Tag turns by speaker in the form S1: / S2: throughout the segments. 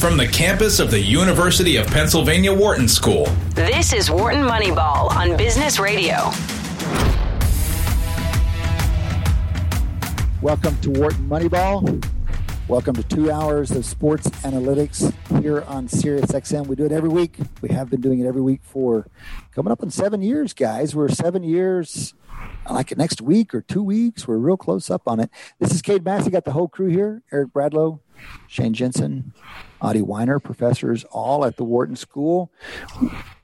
S1: from the campus of the University of Pennsylvania Wharton School.
S2: This is Wharton Moneyball on Business Radio.
S3: Welcome to Wharton Moneyball. Welcome to two hours of sports analytics here on SiriusXM. We do it every week. We have been doing it every week for coming up in seven years, guys. We're seven years, like next week or two weeks. We're real close up on it. This is Cade Massey. Got the whole crew here: Eric Bradlow, Shane Jensen, Adi Wyner, professors all at the Wharton School.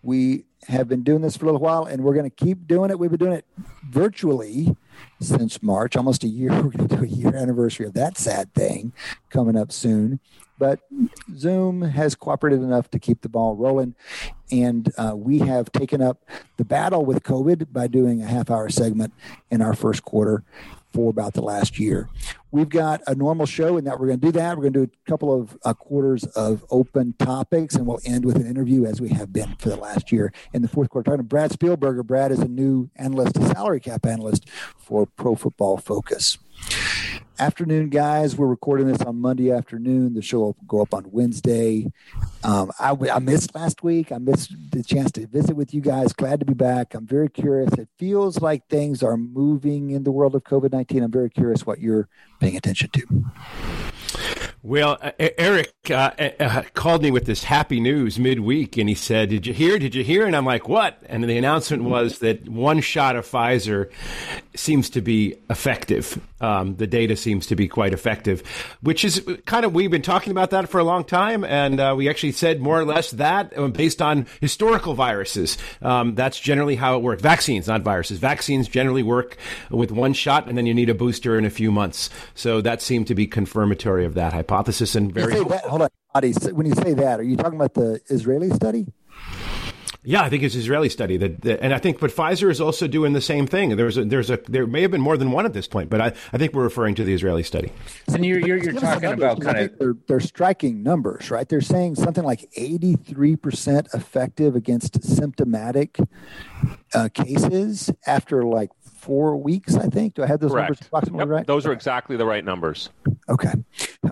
S3: We have been doing this for a little while, and we're going to keep doing it. We've been doing it virtually since March, almost a year. We're going to do a year anniversary of that sad thing coming up soon. But Zoom has cooperated enough to keep the ball rolling. And uh, we have taken up the battle with COVID by doing a half hour segment in our first quarter for about the last year. We've got a normal show, in that we're going to do that. We're going to do a couple of uh, quarters of open topics, and we'll end with an interview as we have been for the last year. In the fourth quarter, talking to Brad Spielberger. Brad is a new analyst, a salary cap analyst for Pro Football Focus afternoon, guys. We're recording this on Monday afternoon. The show will go up on Wednesday. Um, I, I, missed last week. I missed the chance to visit with you guys. Glad to be back. I'm very curious. It feels like things are moving in the world of COVID 19. I'm very curious what you're paying attention to.
S4: Well, uh, Eric uh, uh, uh, called me with this happy news midweek, and he said, "Did you hear? Did you hear?" And I'm like, "What?" And the announcement was that one shot of Pfizer seems to be effective. Um, the data seems to be quite effective, which is kind of we've been talking about that for a long time, and uh, we actually said more or less that uh, based on historical viruses. Um, that's generally how it works. Vaccines, not viruses. Vaccines generally work with one shot, and then you need a booster in a few months. So that seemed to be confirmatory of that hypothesis hypothesis and very.
S3: That, hold on, Adi. When you say that, are you talking about the Israeli study?
S4: Yeah, I think it's Israeli study that, that, and I think, but Pfizer is also doing the same thing. There's a, there's a, there may have been more than one at this point, but I, I think we're referring to the Israeli study.
S5: And you're, you're, you're talking about kind of
S3: they're, they're striking numbers, right? They're saying something like 83% effective against symptomatic uh, cases after like four weeks, I think. Do I have those
S6: Correct.
S3: numbers approximately
S6: yep,
S3: right?
S6: Those are exactly the right numbers.
S3: Okay.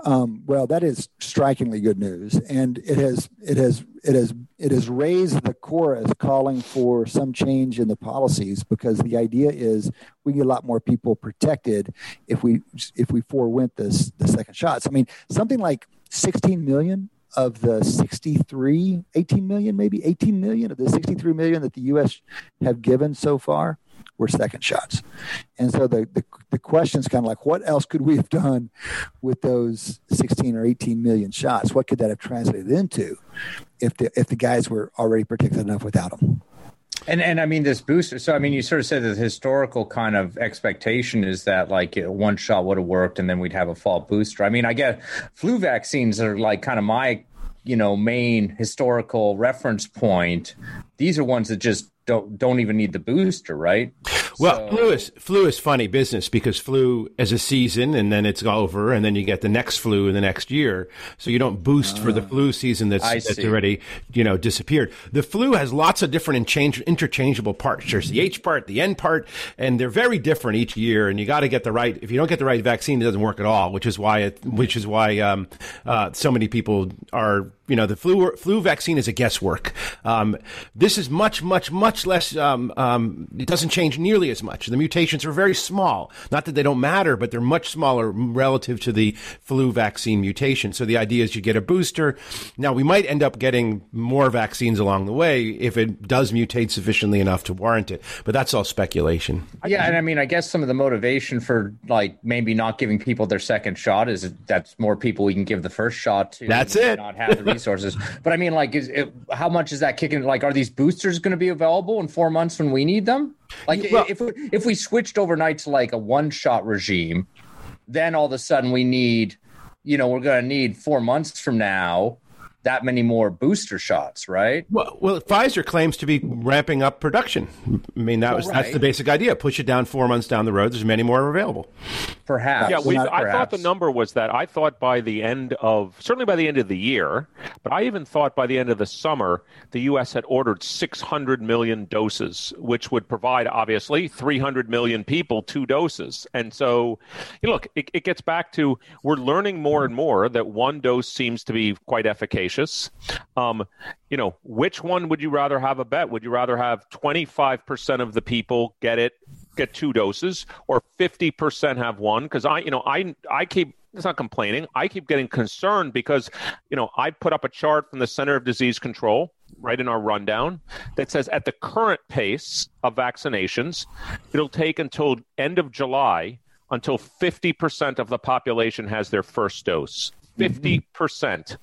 S3: Um, well, that is strikingly good news, and it has it has it has it has raised the chorus calling for some change in the policies because the idea is we get a lot more people protected if we if we forewent this the second shots. I mean, something like 16 million of the 63 18 million maybe 18 million of the 63 million that the US have given so far were second shots. And so the, the, the question is kind of like, what else could we have done with those 16 or 18 million shots? What could that have translated into if the, if the guys were already protected enough without them?
S5: And and I mean this booster. So I mean, you sort of said that the historical kind of expectation is that like one shot would have worked, and then we'd have a fall booster. I mean, I get flu vaccines are like kind of my you know main historical reference point. These are ones that just don't don't even need the booster, right?
S4: Well, so, flu is flu is funny business because flu is a season and then it's over, and then you get the next flu in the next year. So you don't boost uh, for the ah. flu season that's, that's already you know disappeared. The flu has lots of different interchangeable parts. There's the H part, the N part, and they're very different each year. And you got to get the right. If you don't get the right vaccine, it doesn't work at all. Which is why it, which is why um, uh, so many people are you know the flu flu vaccine is a guesswork. Um, this is much much much less. Um, um, it doesn't change nearly as much. The mutations are very small. Not that they don't matter, but they're much smaller relative to the flu vaccine mutation. So the idea is you get a booster. Now we might end up getting more vaccines along the way if it does mutate sufficiently enough to warrant it. But that's all speculation.
S5: Yeah, and I mean, I guess some of the motivation for like maybe not giving people their second shot is that's more people we can give the first shot to.
S4: That's it.
S5: Not have the resources. but I mean, like, is it, how much is that kicking? Like, are these boosters going to be available in four months when we need them? Like, well, if we, if we switched overnight to like a one shot regime, then all of a sudden we need, you know, we're going to need four months from now that many more booster shots, right?
S4: Well, well, Pfizer claims to be ramping up production. I mean, that was right. that's the basic idea. Push it down four months down the road. There's many more available.
S5: Perhaps.
S6: Yeah, we, I thought the number was that I thought by the end of certainly by the end of the year, but I even thought by the end of the summer, the U.S. had ordered 600 million doses, which would provide obviously 300 million people two doses. And so, you know, look, it, it gets back to we're learning more and more that one dose seems to be quite efficacious. Um, you know, which one would you rather have a bet? Would you rather have 25% of the people get it, get two doses, or 50% have one? Because I, you know, I, I keep it's not complaining. I keep getting concerned because, you know, I put up a chart from the Center of Disease Control right in our rundown that says at the current pace of vaccinations, it'll take until end of July until 50% of the population has their first dose. 50%. percent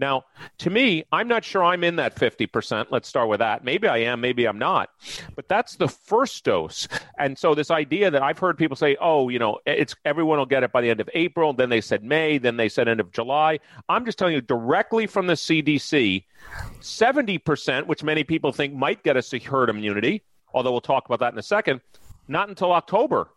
S6: Now, to me, I'm not sure I'm in that 50%. Let's start with that. Maybe I am, maybe I'm not. But that's the first dose. And so this idea that I've heard people say, "Oh, you know, it's everyone will get it by the end of April." Then they said May, then they said end of July. I'm just telling you directly from the CDC, 70%, which many people think might get us a herd immunity, although we'll talk about that in a second, not until October.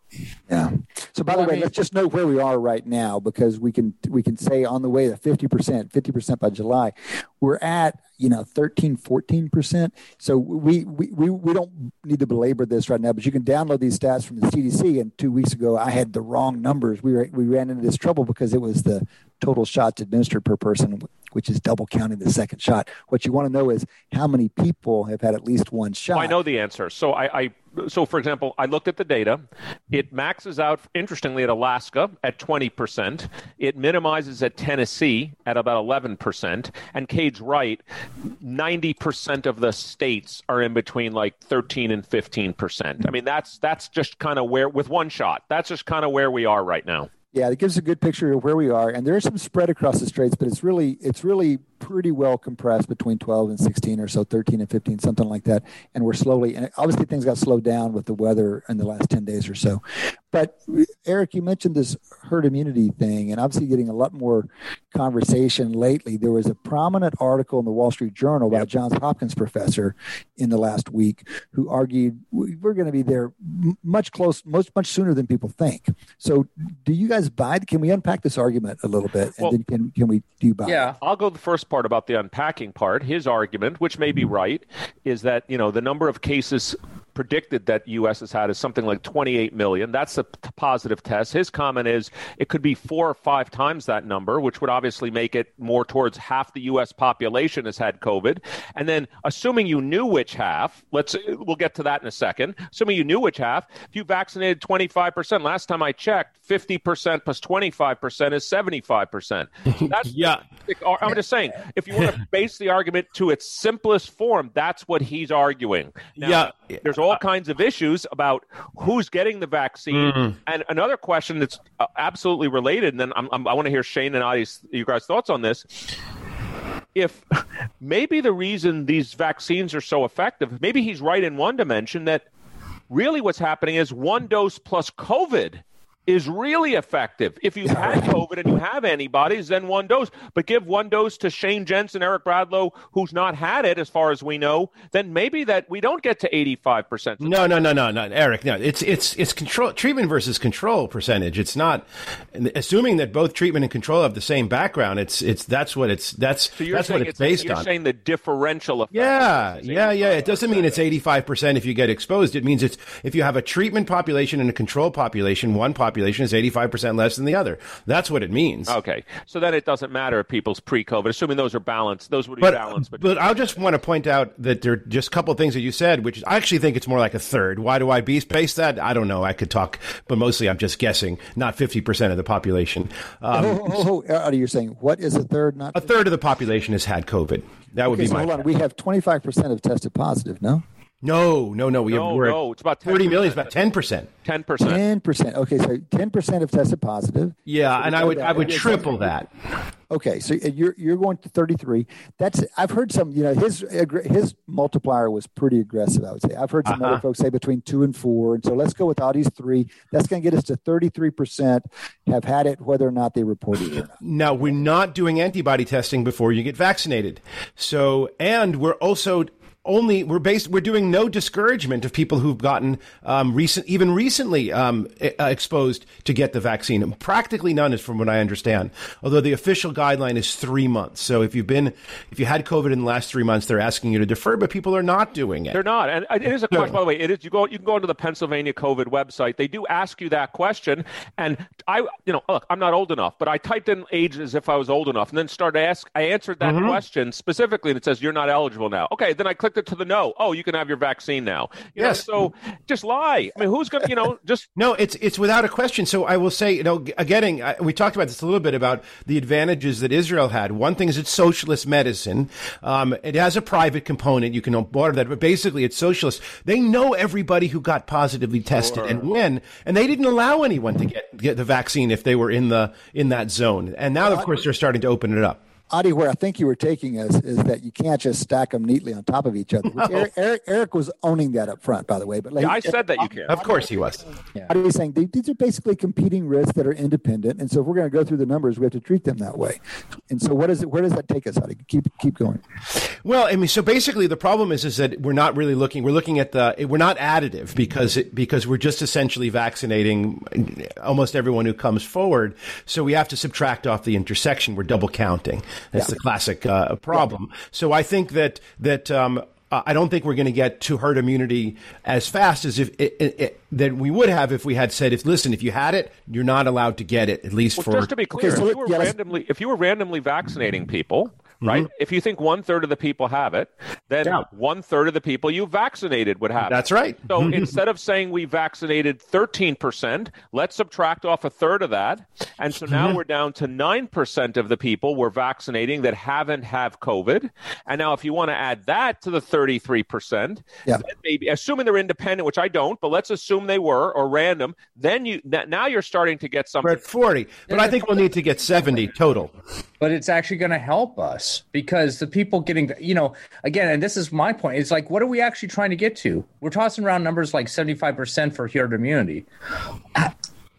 S3: Yeah. So by the way, let's just know where we are right now because we can we can say on the way to 50%, 50% by July. We're at, you know, 13, 14%. So we, we, we, we don't need to belabor this right now, but you can download these stats from the CDC. And two weeks ago, I had the wrong numbers. We, were, we ran into this trouble because it was the total shots administered per person, which is double counting the second shot. What you want to know is how many people have had at least one shot.
S6: Well, I know the answer. So I, I so for example, I looked at the data. It maxes out, interestingly, at Alaska at 20%. It minimizes at Tennessee at about 11%. And Cade's right, 90% of the states are in between like 13 and 15%. I mean, that's that's just kind of where, with one shot, that's just kind of where we are right now.
S3: Yeah, it gives a good picture of where we are, and there is some spread across the straits, but it's really it's really pretty well compressed between 12 and 16 or so, 13 and 15, something like that. And we're slowly, and obviously things got slowed down with the weather in the last 10 days or so. But Eric, you mentioned this herd immunity thing, and obviously getting a lot more conversation lately. There was a prominent article in the Wall Street Journal by yep. Johns Hopkins professor in the last week who argued we're going to be there much close, much much sooner than people think. So, do you guys buy? Can we unpack this argument a little bit, and well, then can can we do you buy?
S6: Yeah, I'll go the first part about the unpacking part. His argument, which may be right, is that you know the number of cases predicted that U.S. has had is something like 28 million. That's a positive test. His comment is it could be four or five times that number, which would obviously make it more towards half the U.S. population has had COVID. And then, assuming you knew which half, let's we'll get to that in a second. Assuming you knew which half, if you vaccinated 25 percent, last time I checked, 50 percent plus plus 25 percent is 75 percent. That's
S4: yeah.
S6: I'm just saying, if you want to base the argument to its simplest form, that's what he's arguing. Now, yeah. There's all kinds of issues about who's getting the vaccine. Mm. And another question that's uh, absolutely related, and then I'm, I'm, i want to hear Shane and Adi's, you guys' thoughts on this. If maybe the reason these vaccines are so effective, maybe he's right in one dimension that really what's happening is one dose plus COVID is really effective. If you've had COVID and you have antibodies, then one dose. But give one dose to Shane Jensen, Eric Bradlow, who's not had it, as far as we know, then maybe that we don't get to eighty five percent.
S4: No, no, no, no, no, Eric. No, it's it's it's control treatment versus control percentage. It's not assuming that both treatment and control have the same background. It's it's that's what it's that's so that's what it's, it's based
S6: you're
S4: on.
S6: You're saying the differential effect.
S4: Yeah, yeah, yeah. It doesn't mean it's eighty five percent if you get exposed. It means it's if you have a treatment population and a control population, one population population is 85% less than the other. That's what it means.
S6: Okay. So then it doesn't matter if people's pre COVID, assuming those are balanced, those would be but, balanced.
S4: But, but I'll just want to point out that there are just a couple of things that you said, which I actually think it's more like a third. Why do I base that? I don't know. I could talk, but mostly I'm just guessing, not 50% of the population.
S3: Um, oh, oh, oh, you're saying what is a third? Not 50%?
S4: a third of the population has had COVID. That would
S3: okay,
S4: be
S3: so
S4: my.
S3: Hold on. We have 25% have tested positive, no?
S4: No, no, no. We
S6: no,
S4: have, we're
S6: no. It's about 10
S4: 30 million. It's about 10%.
S6: 10%.
S3: 10%. Okay, so 10% have tested positive.
S4: Yeah,
S3: so
S4: and I would I would triple that.
S3: Okay, so you're you're going to 33. That's I've heard some. You know, his his multiplier was pretty aggressive. I would say. I've heard some uh-huh. other folks say between two and four. And so let's go with Adi's three. That's going to get us to 33 percent have had it, whether or not they reported it.
S4: Now we're not doing antibody testing before you get vaccinated. So and we're also only we're based we're doing no discouragement of people who've gotten um, recent even recently um, uh, exposed to get the vaccine. Practically none is from what I understand. Although the official guideline is three months. So if you've been if you had COVID in the last three months, they're asking you to defer, but people are not doing it.
S6: They're not, and it is a question. By the way, it is you go you can go onto the Pennsylvania COVID website. They do ask you that question, and I you know look I'm not old enough, but I typed in age as if I was old enough, and then started to ask. I answered that mm-hmm. question specifically, and it says you're not eligible now. Okay, then I it to the no. Oh, you can have your vaccine now. You yes. Know, so just lie. I mean, who's going to, you know, just.
S4: no, it's it's without a question. So I will say, you know, again, we talked about this a little bit about the advantages that Israel had. One thing is it's socialist medicine. Um, it has a private component. You can order that, but basically it's socialist. They know everybody who got positively tested sure. and when, and they didn't allow anyone to get, get the vaccine if they were in the in that zone. And now, of course, they're starting to open it up.
S3: Adi, where I think you were taking us is that you can't just stack them neatly on top of each other. No. Oh. Eric, Eric, Eric, was owning that up front, by the way.
S6: But like, yeah, I said that you can.
S4: Of course, he was.
S3: Yeah. Adi was saying these are basically competing risks that are independent, and so if we're going to go through the numbers, we have to treat them that way. And so, what is it? Where does that take us, Adi? Keep keep going.
S4: Well, I mean, so basically, the problem is is that we're not really looking. We're looking at the. We're not additive because it, because we're just essentially vaccinating almost everyone who comes forward. So we have to subtract off the intersection. We're double counting. That's yeah. the classic uh, problem. Yeah. So I think that that um, I don't think we're going to get to herd immunity as fast as if it, it, it, that we would have if we had said, "If listen, if you had it, you're not allowed to get it." At least
S6: well,
S4: for
S6: just to be clear, okay, so if, you were randomly, if you were randomly vaccinating people, right? Mm-hmm. If you think one third of the people have it, then yeah. one third of the people you vaccinated would have
S4: That's
S6: it.
S4: right.
S6: So instead of saying we vaccinated 13%, let's subtract off a third of that. And so now mm-hmm. we're down to 9% of the people we're vaccinating that haven't have COVID. And now if you want to add that to the 33%, yeah. maybe assuming they're independent, which I don't, but let's assume they were or random, then you now you're starting to get something.
S4: We're at 40, but I think we'll need to get 70 total.
S5: But it's actually going to help us because the people getting, you know, again, and this is my point. It's like, what are we actually trying to get to? We're tossing around numbers like 75% for herd immunity.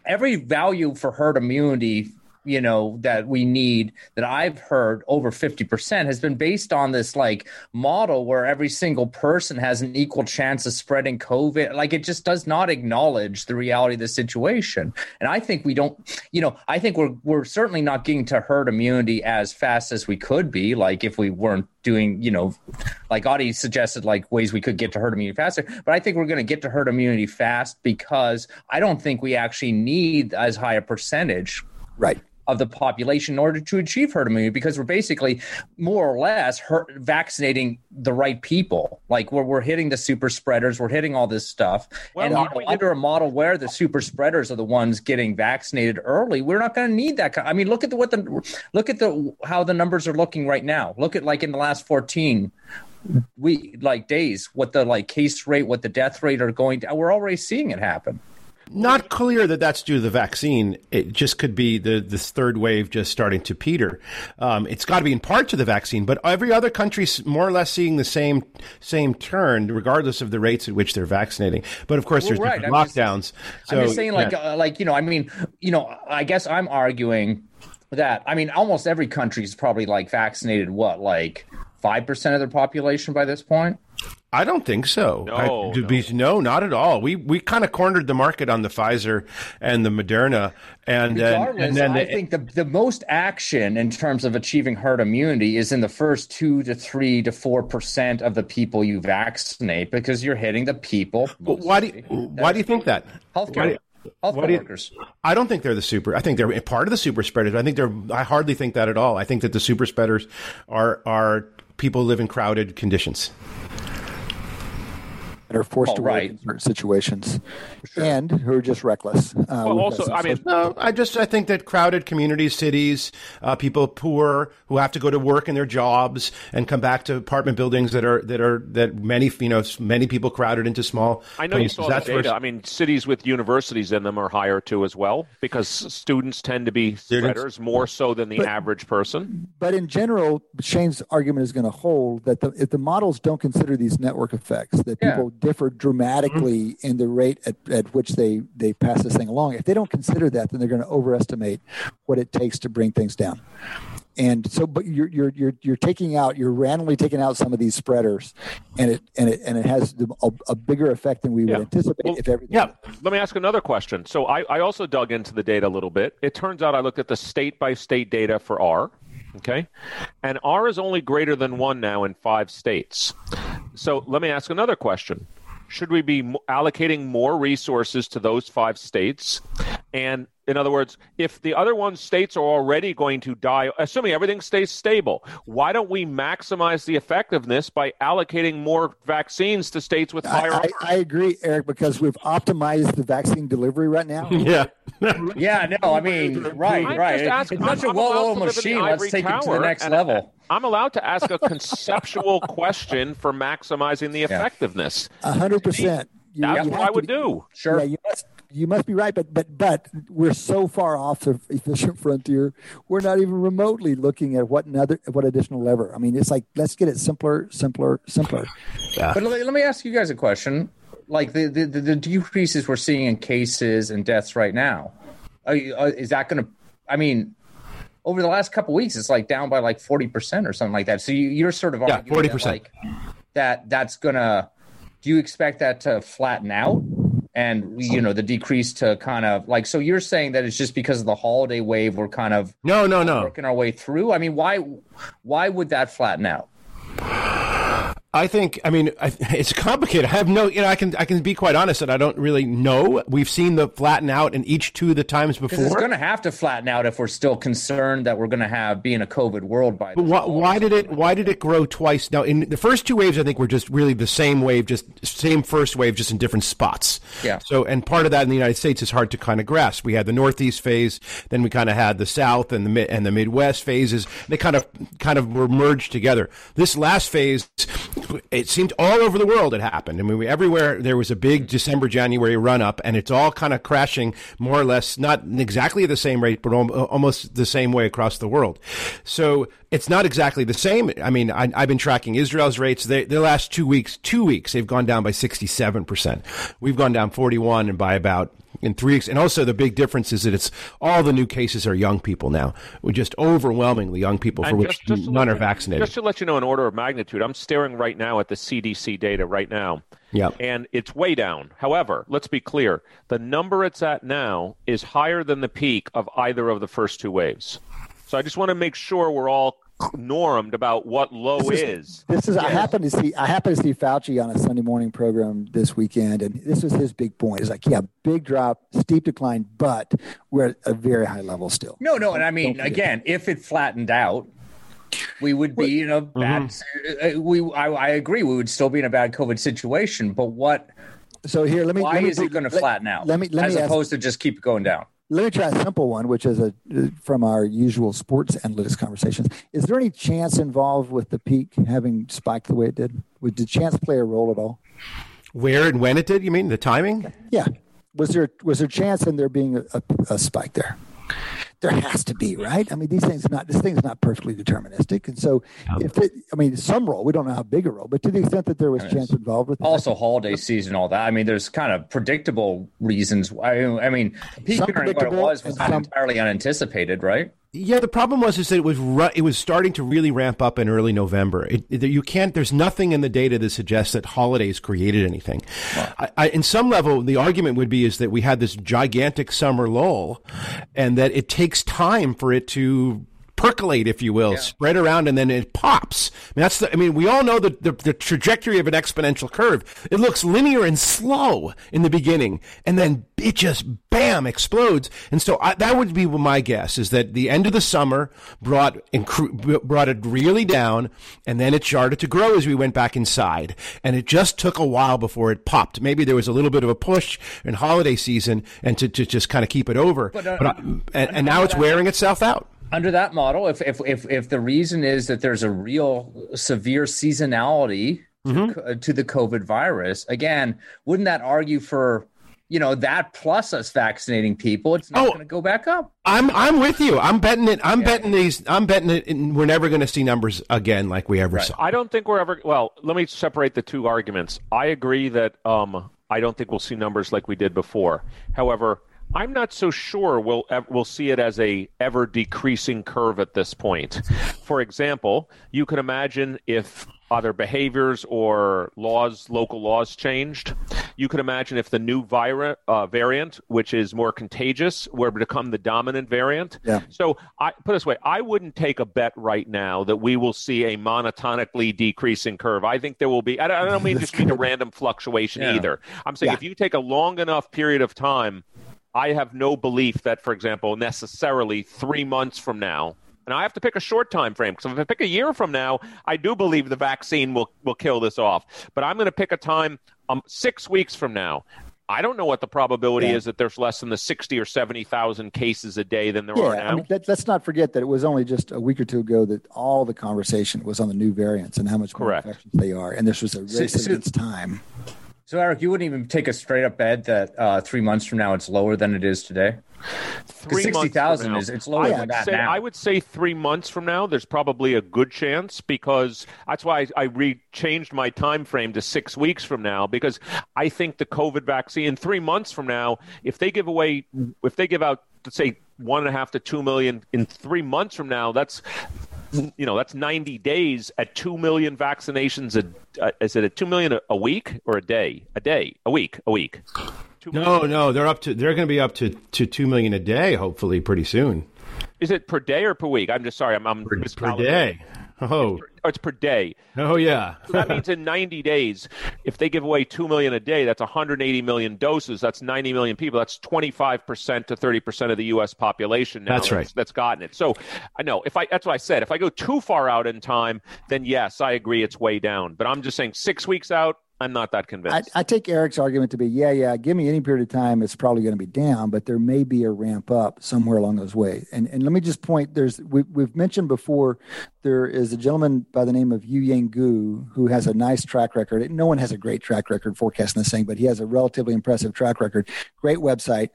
S5: Every value for herd immunity you know that we need that i've heard over 50% has been based on this like model where every single person has an equal chance of spreading covid. Like it just does not acknowledge the reality of the situation. And i think we don't you know i think we're we're certainly not getting to herd immunity as fast as we could be. Like if we weren't doing you know like Adi suggested like ways we could get to herd immunity faster. But i think we're going to get to herd immunity fast because i don't think we actually need as high a percentage
S3: right
S5: of the population in order to achieve herd immunity because we're basically more or less herd, vaccinating the right people. Like we're, we're hitting the super spreaders, we're hitting all this stuff. Well, and you know, under a model where the super spreaders are the ones getting vaccinated early, we're not going to need that. I mean, look at the, what the look at the how the numbers are looking right now. Look at like in the last 14 we like days what the like case rate, what the death rate are going to. We're already seeing it happen.
S4: Not clear that that's due to the vaccine. It just could be the this third wave just starting to peter. Um, it's got to be in part to the vaccine, but every other country's more or less seeing the same same turn, regardless of the rates at which they're vaccinating. But of course, well, there's right. different I'm lockdowns. Just,
S5: so, I'm just saying, like, yeah. uh, like you know, I mean, you know, I guess I'm arguing that. I mean, almost every country is probably like vaccinated. What, like five percent of their population by this point?
S4: I don't think so.
S6: No,
S4: I,
S6: no.
S4: Be, no. not at all. We we kind of cornered the market on the Pfizer and the Moderna, and,
S5: Regardless, and then the, I think the the most action in terms of achieving herd immunity is in the first two to three to four percent of the people you vaccinate because you're hitting the people.
S4: Why do you, why do you think that?
S5: Healthcare. Healthcare you, workers.
S4: I don't think they're the super. I think they're part of the super spreaders. I think they're. I hardly think that at all. I think that the super spreaders are are people live in crowded conditions.
S3: And are forced oh, to right. work in certain situations, sure. and who are just reckless. Uh,
S6: well, also, I mean,
S4: no, I just I think that crowded communities, cities, uh, people poor who have to go to work in their jobs and come back to apartment buildings that are that are that many you know many people crowded into small.
S6: I know places. you saw That's the data. I mean, cities with universities in them are higher too as well because students tend to be spreaders more so than the but, average person.
S3: But in general, Shane's argument is going to hold that the, if the models don't consider these network effects, that yeah. people differ dramatically mm-hmm. in the rate at, at which they, they pass this thing along. If they don't consider that, then they're going to overestimate what it takes to bring things down. And so, but you're you're you're you're taking out you're randomly taking out some of these spreaders, and it and it and it has a, a bigger effect than we yeah. would anticipate well, if everything.
S6: Yeah. Let me ask another question. So I, I also dug into the data a little bit. It turns out I looked at the state by state data for R. Okay. And R is only greater than one now in five states. So let me ask another question. Should we be allocating more resources to those five states? And in other words, if the other one states are already going to die, assuming everything stays stable, why don't we maximize the effectiveness by allocating more vaccines to states with higher?
S3: I, I, I agree, Eric, because we've optimized the vaccine delivery right now.
S4: yeah.
S5: yeah, no, I mean, right, I'm right. Ask, it's such a well-oiled machine. Let's take it to the next level.
S6: I'm allowed to ask a conceptual question for maximizing the effectiveness.
S3: A hundred percent.
S6: That's what I would be, do.
S3: Sure. Yeah, you must you must be right, but but but we're so far off the efficient frontier. We're not even remotely looking at what another what additional lever. I mean, it's like let's get it simpler, simpler, simpler.
S5: Yeah. But let, let me ask you guys a question. Like the, the the decreases we're seeing in cases and deaths right now, are, are, uh, is that going to? I mean, over the last couple weeks, it's like down by like forty percent or something like that. So you, are sort of
S4: yeah, forty percent.
S5: Like, that that's gonna. Do you expect that to flatten out? And you know the decrease to kind of like so you're saying that it's just because of the holiday wave we're kind of
S4: no no no.
S5: working our way through? I mean why why would that flatten out
S4: I think. I mean, it's complicated. I have no. You know, I can. I can be quite honest that I don't really know. We've seen the flatten out in each two of the times before.
S5: It's going to have to flatten out if we're still concerned that we're going to have be in a COVID world by.
S4: But why, why did it? Why did it grow twice? Now, in the first two waves, I think were just really the same wave, just same first wave, just in different spots.
S5: Yeah.
S4: So, and part of that in the United States is hard to kind of grasp. We had the Northeast phase, then we kind of had the South and the and the Midwest phases. They kind of kind of were merged together. This last phase, it seemed all over the world it happened. I mean, we, everywhere there was a big December, January run up, and it's all kind of crashing more or less, not exactly the same rate, but almost the same way across the world. So it's not exactly the same. I mean, I, have been tracking Israel's rates. They, the last two weeks, two weeks, they've gone down by 67%. We've gone down 41 and by about in three weeks. And also the big difference is that it's all the new cases are young people now. We're just overwhelmingly young people for and which just, just none are vaccinated.
S6: Just to let you know an order of magnitude, I'm staring right now at the CDC data right now.
S4: Yeah.
S6: And it's way down. However, let's be clear. The number it's at now is higher than the peak of either of the first two waves. So I just want to make sure we're all normed about what low
S3: this is.
S6: is.
S3: This is. Yes. I happen to see. I happen to see Fauci on a Sunday morning program this weekend, and this was his big point. It's like, yeah, big drop, steep decline, but we're at a very high level still.
S5: No, no, and I mean, again, if it flattened out, we would be in a bad. Mm-hmm. We, I, I, agree, we would still be in a bad COVID situation. But what?
S3: So here, let me.
S5: Why
S3: let me
S5: is it going to flatten out?
S3: Let me. Let
S5: as
S3: me
S5: opposed ask, to just keep going down.
S3: Let me try a simple one, which is a from our usual sports analytics conversations. Is there any chance involved with the peak having spiked the way it did? Did chance play a role at all?
S4: Where and when it did? You mean the timing?
S3: Yeah. Was there was there chance in there being a, a, a spike there? There has to be, right? I mean, these things not this thing's not perfectly deterministic, and so if it, I mean, some role we don't know how big a role, but to the extent that there was chance involved with
S5: also that, holiday season, all that. I mean, there's kind of predictable reasons. I, I mean, peak what it was was not some, entirely unanticipated, right?
S4: Yeah, the problem was is that it was ru- it was starting to really ramp up in early November. It, it, you can't. There's nothing in the data that suggests that holidays created anything. Wow. I, I, in some level, the argument would be is that we had this gigantic summer lull, and that it takes time for it to percolate, if you will, yeah. spread around, and then it pops. I mean, that's the, I mean, we all know the, the, the trajectory of an exponential curve. It looks linear and slow in the beginning, and then it just bam explodes. And so I, that would be my guess is that the end of the summer brought brought it really down, and then it started to grow as we went back inside. And it just took a while before it popped. Maybe there was a little bit of a push in holiday season, and to, to just kind of keep it over. But, uh, but I, and, and now it's wearing itself out
S5: under that model, if, if if if the reason is that there's a real severe seasonality to, mm-hmm. to the COVID virus, again, wouldn't that argue for you know that plus us vaccinating people, it's not oh, going to go back up.
S4: I'm I'm with you. I'm betting it. I'm yeah. betting these. I'm betting it. We're never going to see numbers again like we ever right. saw.
S6: I don't think we're ever. Well, let me separate the two arguments. I agree that um, I don't think we'll see numbers like we did before. However, I'm not so sure we'll we'll see it as a ever decreasing curve at this point. For example, you can imagine if other behaviors or laws, local laws changed. You could imagine if the new vira, uh, variant, which is more contagious, were to become the dominant variant. Yeah. So, I put this way: I wouldn't take a bet right now that we will see a monotonically decreasing curve. I think there will be. I don't, I don't mean just mean a random fluctuation yeah. either. I'm saying yeah. if you take a long enough period of time I have no belief that, for example, necessarily three months from now, and I have to pick a short time frame because if I pick a year from now, I do believe the vaccine will will kill this off. But I'm going to pick a time um, six weeks from now. I don't know what the probability yeah. is that there's less than the 60 or 70,000 cases a day than there
S3: yeah,
S6: are now. I
S3: mean, let, us not forget that it was only just a week or two ago that all the conversation was on the new variants and how much more infections they are. And this was a race against time.
S5: So, Eric, you wouldn't even take a straight up bet that uh, three months from now it's lower than it is today.
S6: Three
S5: sixty thousand is it's lower
S6: than that
S5: say,
S6: now. I would say three months from now, there's probably a good chance because that's why I, I re- changed my time frame to six weeks from now because I think the COVID vaccine three months from now, if they give away, if they give out, let's say one and a half to two million in three months from now, that's you know that's 90 days at 2 million vaccinations a uh, is it a 2 million a, a, week or a day? A day a week a week.
S4: No no they're up to they're going to be up to to 2 million a day hopefully pretty soon.
S6: Is it per day or per week? I'm just sorry i'm, I'm
S4: per, per day. Oh,
S6: it's per, oh, per day.
S4: Oh yeah.
S6: so that means in 90 days, if they give away two million a day, that's 180 million doses. That's 90 million people. That's 25 percent to 30 percent of the U.S. population now.
S4: That's right.
S6: That's, that's gotten it. So I know if I that's what I said. If I go too far out in time, then yes, I agree it's way down. But I'm just saying six weeks out, I'm not that convinced.
S3: I, I, take Eric's argument to be, yeah, yeah, give me any period of time, it's probably going to be down, but there may be a ramp up somewhere along those ways. And and let me just point, there's we, we've mentioned before, there is a gentleman by the name of Youyang Gu who has a nice track record. No one has a great track record forecasting this thing, but he has a relatively impressive track record. Great website,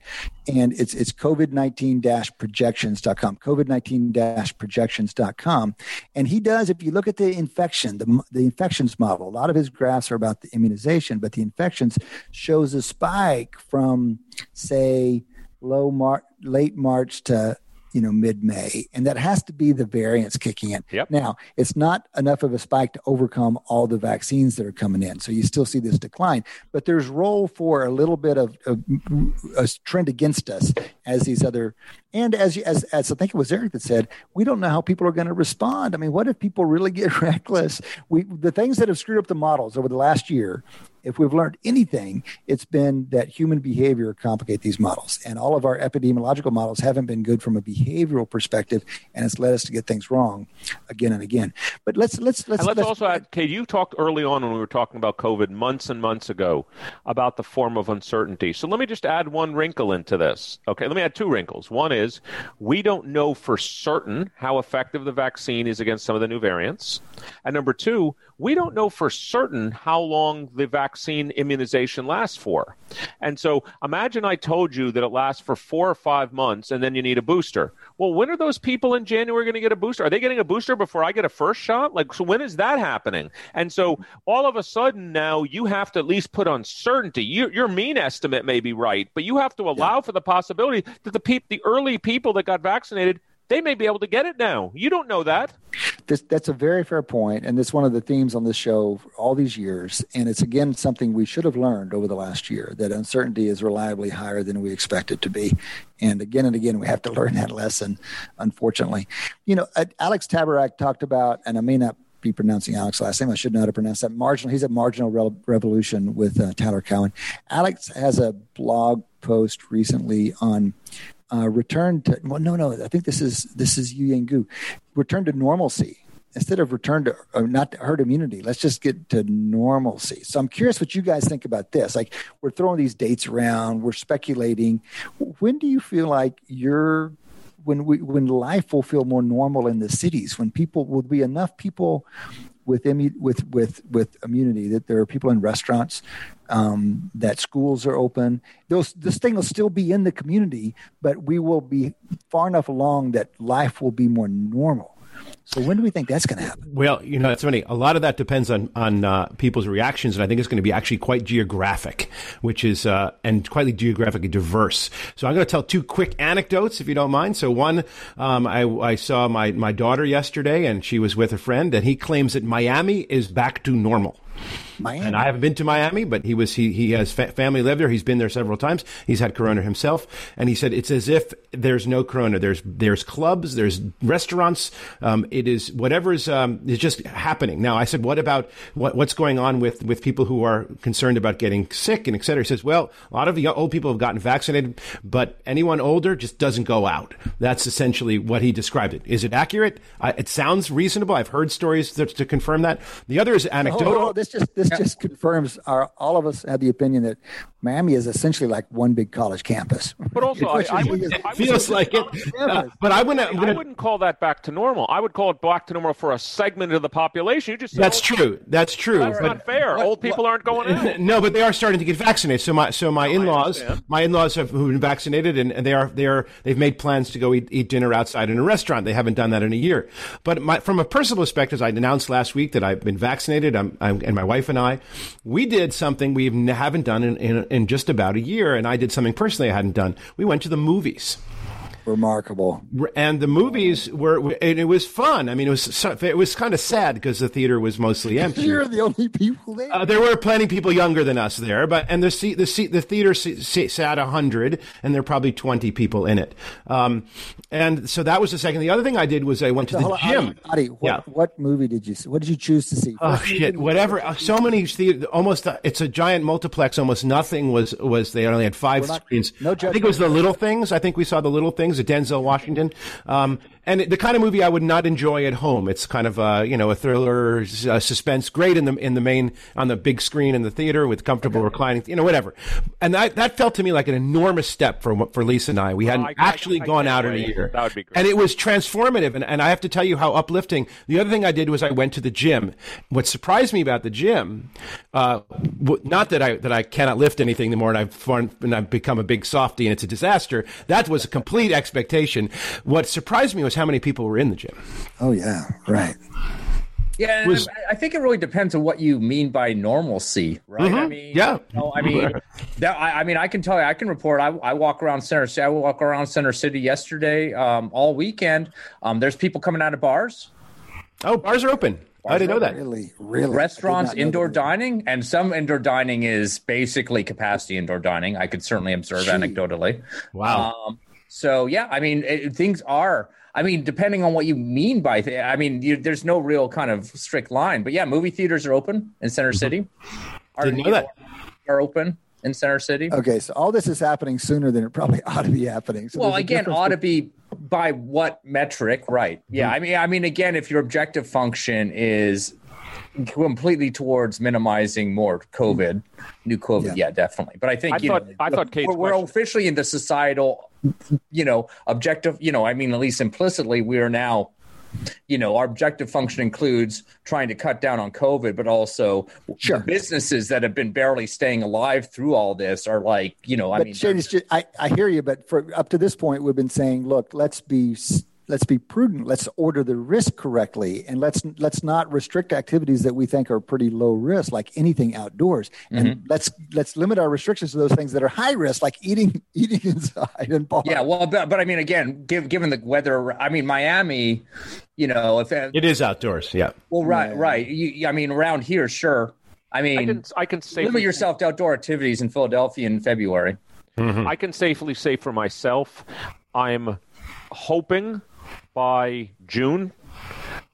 S3: and it's it's COVID-19 projections.com, COVID-19 projections.com. And he does, if you look at the infection, the, the infections model, a lot of his graphs are about the immunization, but the infections shows a spike from, say, low Mar- late March to you know mid May, and that has to be the variants kicking in.
S6: Yep.
S3: Now, it's not enough of a spike to overcome all the vaccines that are coming in, so you still see this decline. But there's role for a little bit of, of a trend against us as these other, and as as as I think it was Eric that said, we don't know how people are going to respond. I mean, what if people really get reckless? We the things that have screwed up the models over the last year if we've learned anything, it's been that human behavior complicate these models, and all of our epidemiological models haven't been good from a behavioral perspective, and it's led us to get things wrong again and again. But let's let's let's,
S6: let's,
S3: let's
S6: also add, Cade. You talked early on when we were talking about COVID months and months ago about the form of uncertainty. So let me just add one wrinkle into this. Okay, let me add two wrinkles. One is we don't know for certain how effective the vaccine is against some of the new variants, and number two, we don't know for certain how long the vaccine immunization lasts for. And so imagine I told you that it lasts for four or five months and then you need a booster. Well, when are those people in January going to get a booster? Are they getting a booster before I get a first shot? Like, so when is that happening? And so all of a sudden now you have to at least put uncertainty. Your, your mean estimate may be right, but you have to allow yeah. for the possibility that the, pe- the early people that got vaccinated they may be able to get it now. You don't know that.
S3: This, that's a very fair point, and it's one of the themes on this show all these years. And it's again something we should have learned over the last year that uncertainty is reliably higher than we expect it to be. And again and again, we have to learn that lesson. Unfortunately, you know, Alex Tabarrok talked about, and I may not be pronouncing Alex last name. I should know how to pronounce that. Marginal. He's at Marginal Re- Revolution with uh, Tyler Cowen. Alex has a blog post recently on uh, return to. Well, no, no. I think this is this is Youyang Gu. Return to normalcy instead of return to uh, not to herd immunity, let's just get to normalcy. So I'm curious what you guys think about this. Like we're throwing these dates around, we're speculating. When do you feel like you're when we when life will feel more normal in the cities? When people will be enough people with with with with immunity that there are people in restaurants um, that schools are open. Those this thing will still be in the community but we will be far enough along that life will be more normal so when do we think that's going to happen?
S4: Well, you know, that's funny. A lot of that depends on on uh, people's reactions, and I think it's going to be actually quite geographic, which is uh, and quite geographically diverse. So I'm going to tell two quick anecdotes, if you don't mind. So one, um, I, I saw my my daughter yesterday, and she was with a friend, and he claims that Miami is back to normal. Miami. And I haven't been to Miami, but he was he he has fa- family live there. He's been there several times. He's had corona himself, and he said it's as if there's no corona. There's there's clubs, there's restaurants. Um, it is whatever is um, is just happening now. I said, what about what, what's going on with with people who are concerned about getting sick and et cetera? He says, well, a lot of the old people have gotten vaccinated, but anyone older just doesn't go out. That's essentially what he described it. Is it accurate? Uh, it sounds reasonable. I've heard stories to, to confirm that. The other is anecdotal. Oh,
S3: oh, this just this just confirms our all of us have the opinion that Miami is essentially like one big college campus.
S6: But also, I, I, would,
S4: I feels like it. Uh, but I wouldn't.
S6: Gonna, I wouldn't call that back to normal. I would call it back to normal for a segment of the population. You just
S4: that's true. That's true.
S6: That's but, not fair. What, Old people what, aren't going out.
S4: No, but they are starting to get vaccinated. So my so my no, in-laws, my in-laws have who've been vaccinated, and, and, they are they are they've made plans to go eat, eat dinner outside in a restaurant. They haven't done that in a year. But my, from a personal perspective, I announced last week that I've been vaccinated. I'm, I'm, and my wife and I, we did something we haven't done in, in, in just about a year, and I did something personally I hadn't done. We went to the movies
S3: remarkable.
S4: And the movies were, and it was fun. I mean, it was it was kind of sad because the theater was mostly empty.
S3: You're the only people there.
S4: Uh, there were plenty of people younger than us there, but and the seat the seat the theater sat hundred, and there were probably twenty people in it. Um, and so that was the second. The other thing I did was I went to the gym.
S3: Adi, what, yeah. what movie did you see? What did you choose to see?
S4: Oh shit! Whatever. Uh, so many theater, almost. Uh, it's a giant multiplex. Almost nothing was was. They only had five not, screens. No, I think it was the little things. I think we saw the little things. At Denzel Washington. Um, and the kind of movie I would not enjoy at home. It's kind of a you know a thriller, a suspense, great in the in the main on the big screen in the theater with comfortable reclining, you know, whatever. And that that felt to me like an enormous step for for Lisa and I. We hadn't I, actually I, I, gone out in a year.
S6: That would be great.
S4: And it was transformative. And, and I have to tell you how uplifting. The other thing I did was I went to the gym. What surprised me about the gym, uh, not that I that I cannot lift anything the more and I've and I've become a big softy and it's a disaster. That was a complete expectation. What surprised me was how many people were in the gym.
S3: Oh yeah, right.
S5: Yeah, was, I think it really depends on what you mean by normalcy, right?
S4: Mm-hmm,
S5: I
S4: mean, yeah.
S5: You know, I mean, that, I, I, mean, I can tell you, I can report. I, I walk around center. City. I walk around Center City yesterday, um, all weekend. Um, there's people coming out of bars.
S4: Oh, bars are open. Bars I didn't know that.
S3: Really, really.
S5: Restaurants, indoor dining, and some indoor dining is basically capacity indoor dining. I could certainly observe Gee. anecdotally.
S4: Wow. Um,
S5: so yeah, I mean, it, things are I mean, depending on what you mean by, th- I mean, you, there's no real kind of strict line, but yeah, movie theaters are open in Center mm-hmm. City.
S4: Our Didn't know that.
S5: Are open in Center City.
S3: Okay, so all this is happening sooner than it probably ought to be happening. So
S5: well, again, ought to be by what metric, right? Yeah, mm-hmm. I mean, I mean, again, if your objective function is completely towards minimizing more COVID, new COVID. Yeah, yeah definitely. But I think
S6: I thought know, I thought
S5: we're, we're officially in the societal, you know, objective. You know, I mean, at least implicitly, we are now you know, our objective function includes trying to cut down on COVID, but also
S3: sure.
S5: businesses that have been barely staying alive through all this are like, you know, I
S3: but
S5: mean,
S3: just, I, I hear you, but for up to this point, we've been saying, look, let's be let's be prudent. Let's order the risk correctly, and let's let's not restrict activities that we think are pretty low risk, like anything outdoors. And mm-hmm. let's let's limit our restrictions to those things that are high risk, like eating eating inside and bars.
S5: Yeah, well, but, but I mean, again, give, given the weather, I mean, Miami, you know, if
S4: it is outdoors, yeah.
S5: Well, right, yeah. right. You, I mean, around here, sure. I mean, I
S6: can, I can safely
S5: limit yourself to outdoor activities in Philadelphia in February.
S6: Mm-hmm. I can safely say for myself, I'm hoping by June.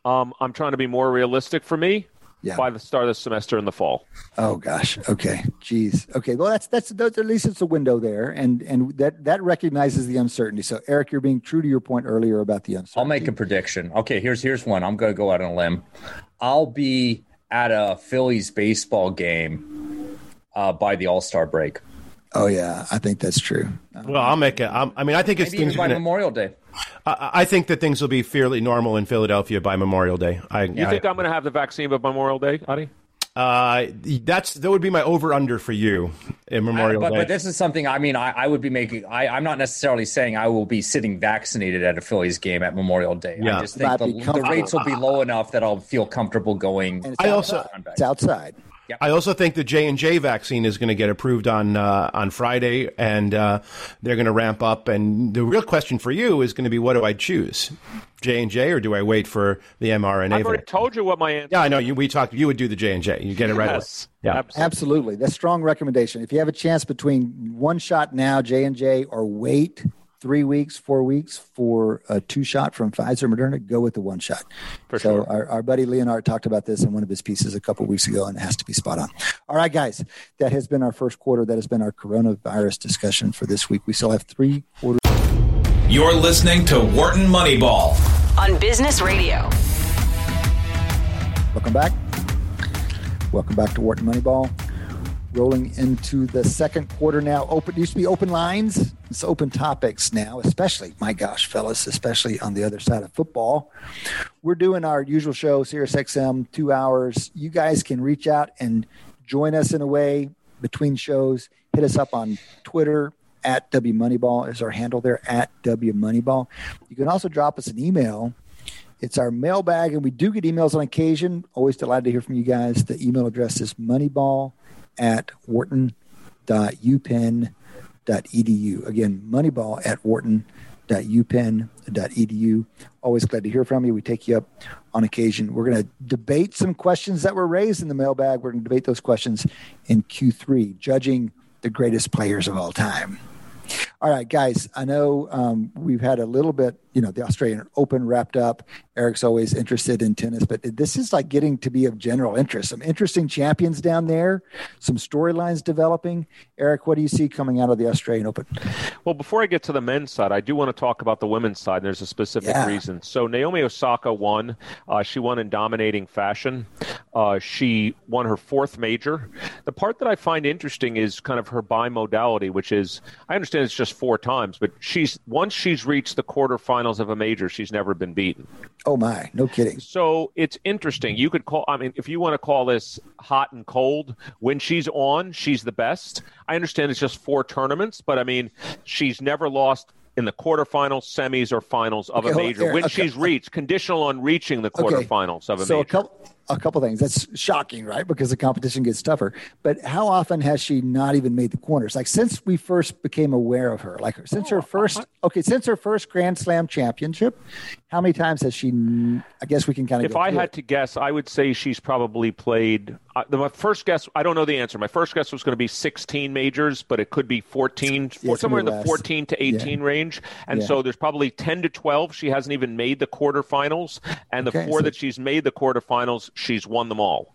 S6: Um, I'm trying to be more realistic for me. Yeah. By the start of the semester in the fall.
S3: Oh gosh. Okay. Jeez. Okay. Well, that's that's, that's at least it's a window there, and and that that recognizes the uncertainty. So, Eric, you're being true to your point earlier about the uncertainty.
S5: I'll make a prediction. Okay. Here's here's one. I'm going to go out on a limb. I'll be at a Phillies baseball game uh, by the All Star break.
S3: Oh yeah, I think that's true.
S4: Well, I'll make it. i mean, I think it's
S5: Maybe things by gonna, Memorial Day.
S4: I, I, think that things will be fairly normal in Philadelphia by Memorial Day. I,
S6: you
S4: I,
S6: think I, am going to have the vaccine by Memorial Day, Adi?
S4: Uh, that's that would be my over under for you in Memorial
S5: but,
S4: Day.
S5: But this is something. I mean, I, I would be making. I, am not necessarily saying I will be sitting vaccinated at a Phillies game at Memorial Day. Yeah. I just think the, the, rates will be low enough that I'll feel comfortable going.
S3: I also it's outside.
S4: Yep. I also think the J and J vaccine is going to get approved on uh, on Friday, and uh, they're going to ramp up. And the real question for you is going to be, what do I choose, J and J, or do I wait for the mRNA?
S6: I've already told you what my answer.
S4: Yeah, I know. You, we talked. You would do the J and J. You get it right.
S6: Yes,
S3: yeah, absolutely. absolutely. That's strong recommendation. If you have a chance between one shot now, J and J, or wait three weeks, four weeks for a two shot from Pfizer Moderna, go with the one shot.
S6: For
S3: so
S6: sure.
S3: our, our buddy Leonard talked about this in one of his pieces a couple weeks ago, and it has to be spot on. All right, guys, that has been our first quarter. That has been our coronavirus discussion for this week. We still have three quarters.
S1: You're listening to Wharton Moneyball
S2: on Business Radio.
S3: Welcome back. Welcome back to Wharton Moneyball rolling into the second quarter now. Open used to be open lines. It's open topics now, especially my gosh, fellas, especially on the other side of football. We're doing our usual show, Sirius XM, two hours. You guys can reach out and join us in a way between shows. Hit us up on Twitter at W Moneyball is our handle there at W Moneyball. You can also drop us an email. It's our mailbag, and we do get emails on occasion. Always delighted to hear from you guys. The email address is moneyball at wharton.upenn.edu. Again, moneyball at wharton.upenn.edu. Always glad to hear from you. We take you up on occasion. We're going to debate some questions that were raised in the mailbag. We're going to debate those questions in Q3, judging the greatest players of all time. All right, guys, I know um, we've had a little bit, you know, the Australian Open wrapped up. Eric's always interested in tennis, but this is like getting to be of general interest. Some interesting champions down there, some storylines developing. Eric, what do you see coming out of the Australian Open?
S6: Well, before I get to the men's side, I do want to talk about the women's side. There's a specific yeah. reason. So Naomi Osaka won. Uh, she won in dominating fashion. Uh, she won her fourth major. The part that I find interesting is kind of her bimodality, which is I understand it's just four times, but she's once she's reached the quarterfinals of a major, she's never been beaten.
S3: Oh my, no kidding.
S6: So it's interesting. You could call. I mean, if you want to call this hot and cold, when she's on, she's the best. I understand it's just four tournaments, but I mean, she's never lost in the quarterfinals, semis, or finals of okay, a major. when okay. she's reached, conditional on reaching the quarterfinals okay. of a
S3: so
S6: major.
S3: A couple, a couple things. That's shocking, right? Because the competition gets tougher. But how often has she not even made the corners? Like since we first became aware of her, like since her oh, first, okay, since her first Grand Slam championship, how many times has she? I guess we can kind of.
S6: If I had it. to guess, I would say she's probably played. Uh, the, my first guess, I don't know the answer. My first guess was going to be 16 majors, but it could be 14, yeah, somewhere in the 14 to 18 yeah. range. And yeah. so there's probably 10 to 12 she hasn't even made the quarterfinals, and the okay, four so, that she's made the quarterfinals, she's won them all.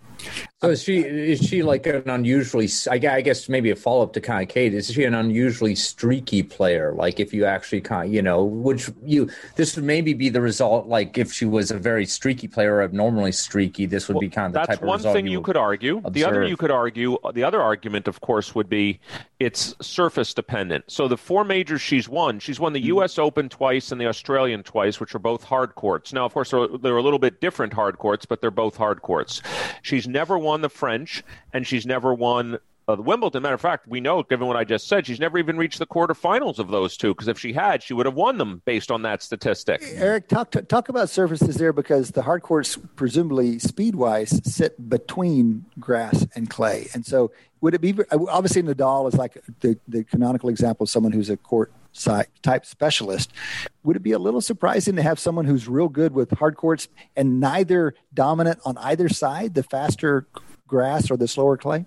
S5: So is she is she like an unusually? I guess maybe a follow up to of Cade. Is she an unusually streaky player? Like if you actually kind of, you know, which you this would maybe be the result. Like if she was a very streaky player or abnormally streaky, this would well, be kind of the
S6: type
S5: of result.
S6: That's one thing you, you could argue. Observe. The other you could argue. The other argument, of course, would be it's surface dependent. So the four majors she's won, she's won the mm-hmm. U.S. Open twice and the Australian twice, which are both hard courts. Now, of course, they're, they're a little bit different hard courts, but they're both hard courts. She's never won the French, and she's never won the Wimbledon. Matter of fact, we know, given what I just said, she's never even reached the quarterfinals of those two. Because if she had, she would have won them based on that statistic.
S3: Eric, talk talk about surfaces there because the hard courts, presumably speed wise, sit between grass and clay, and so would it be obviously Nadal is like the the canonical example of someone who's a court type specialist. Would it be a little surprising to have someone who's real good with hard courts and neither dominant on either side, the faster grass or the slower clay?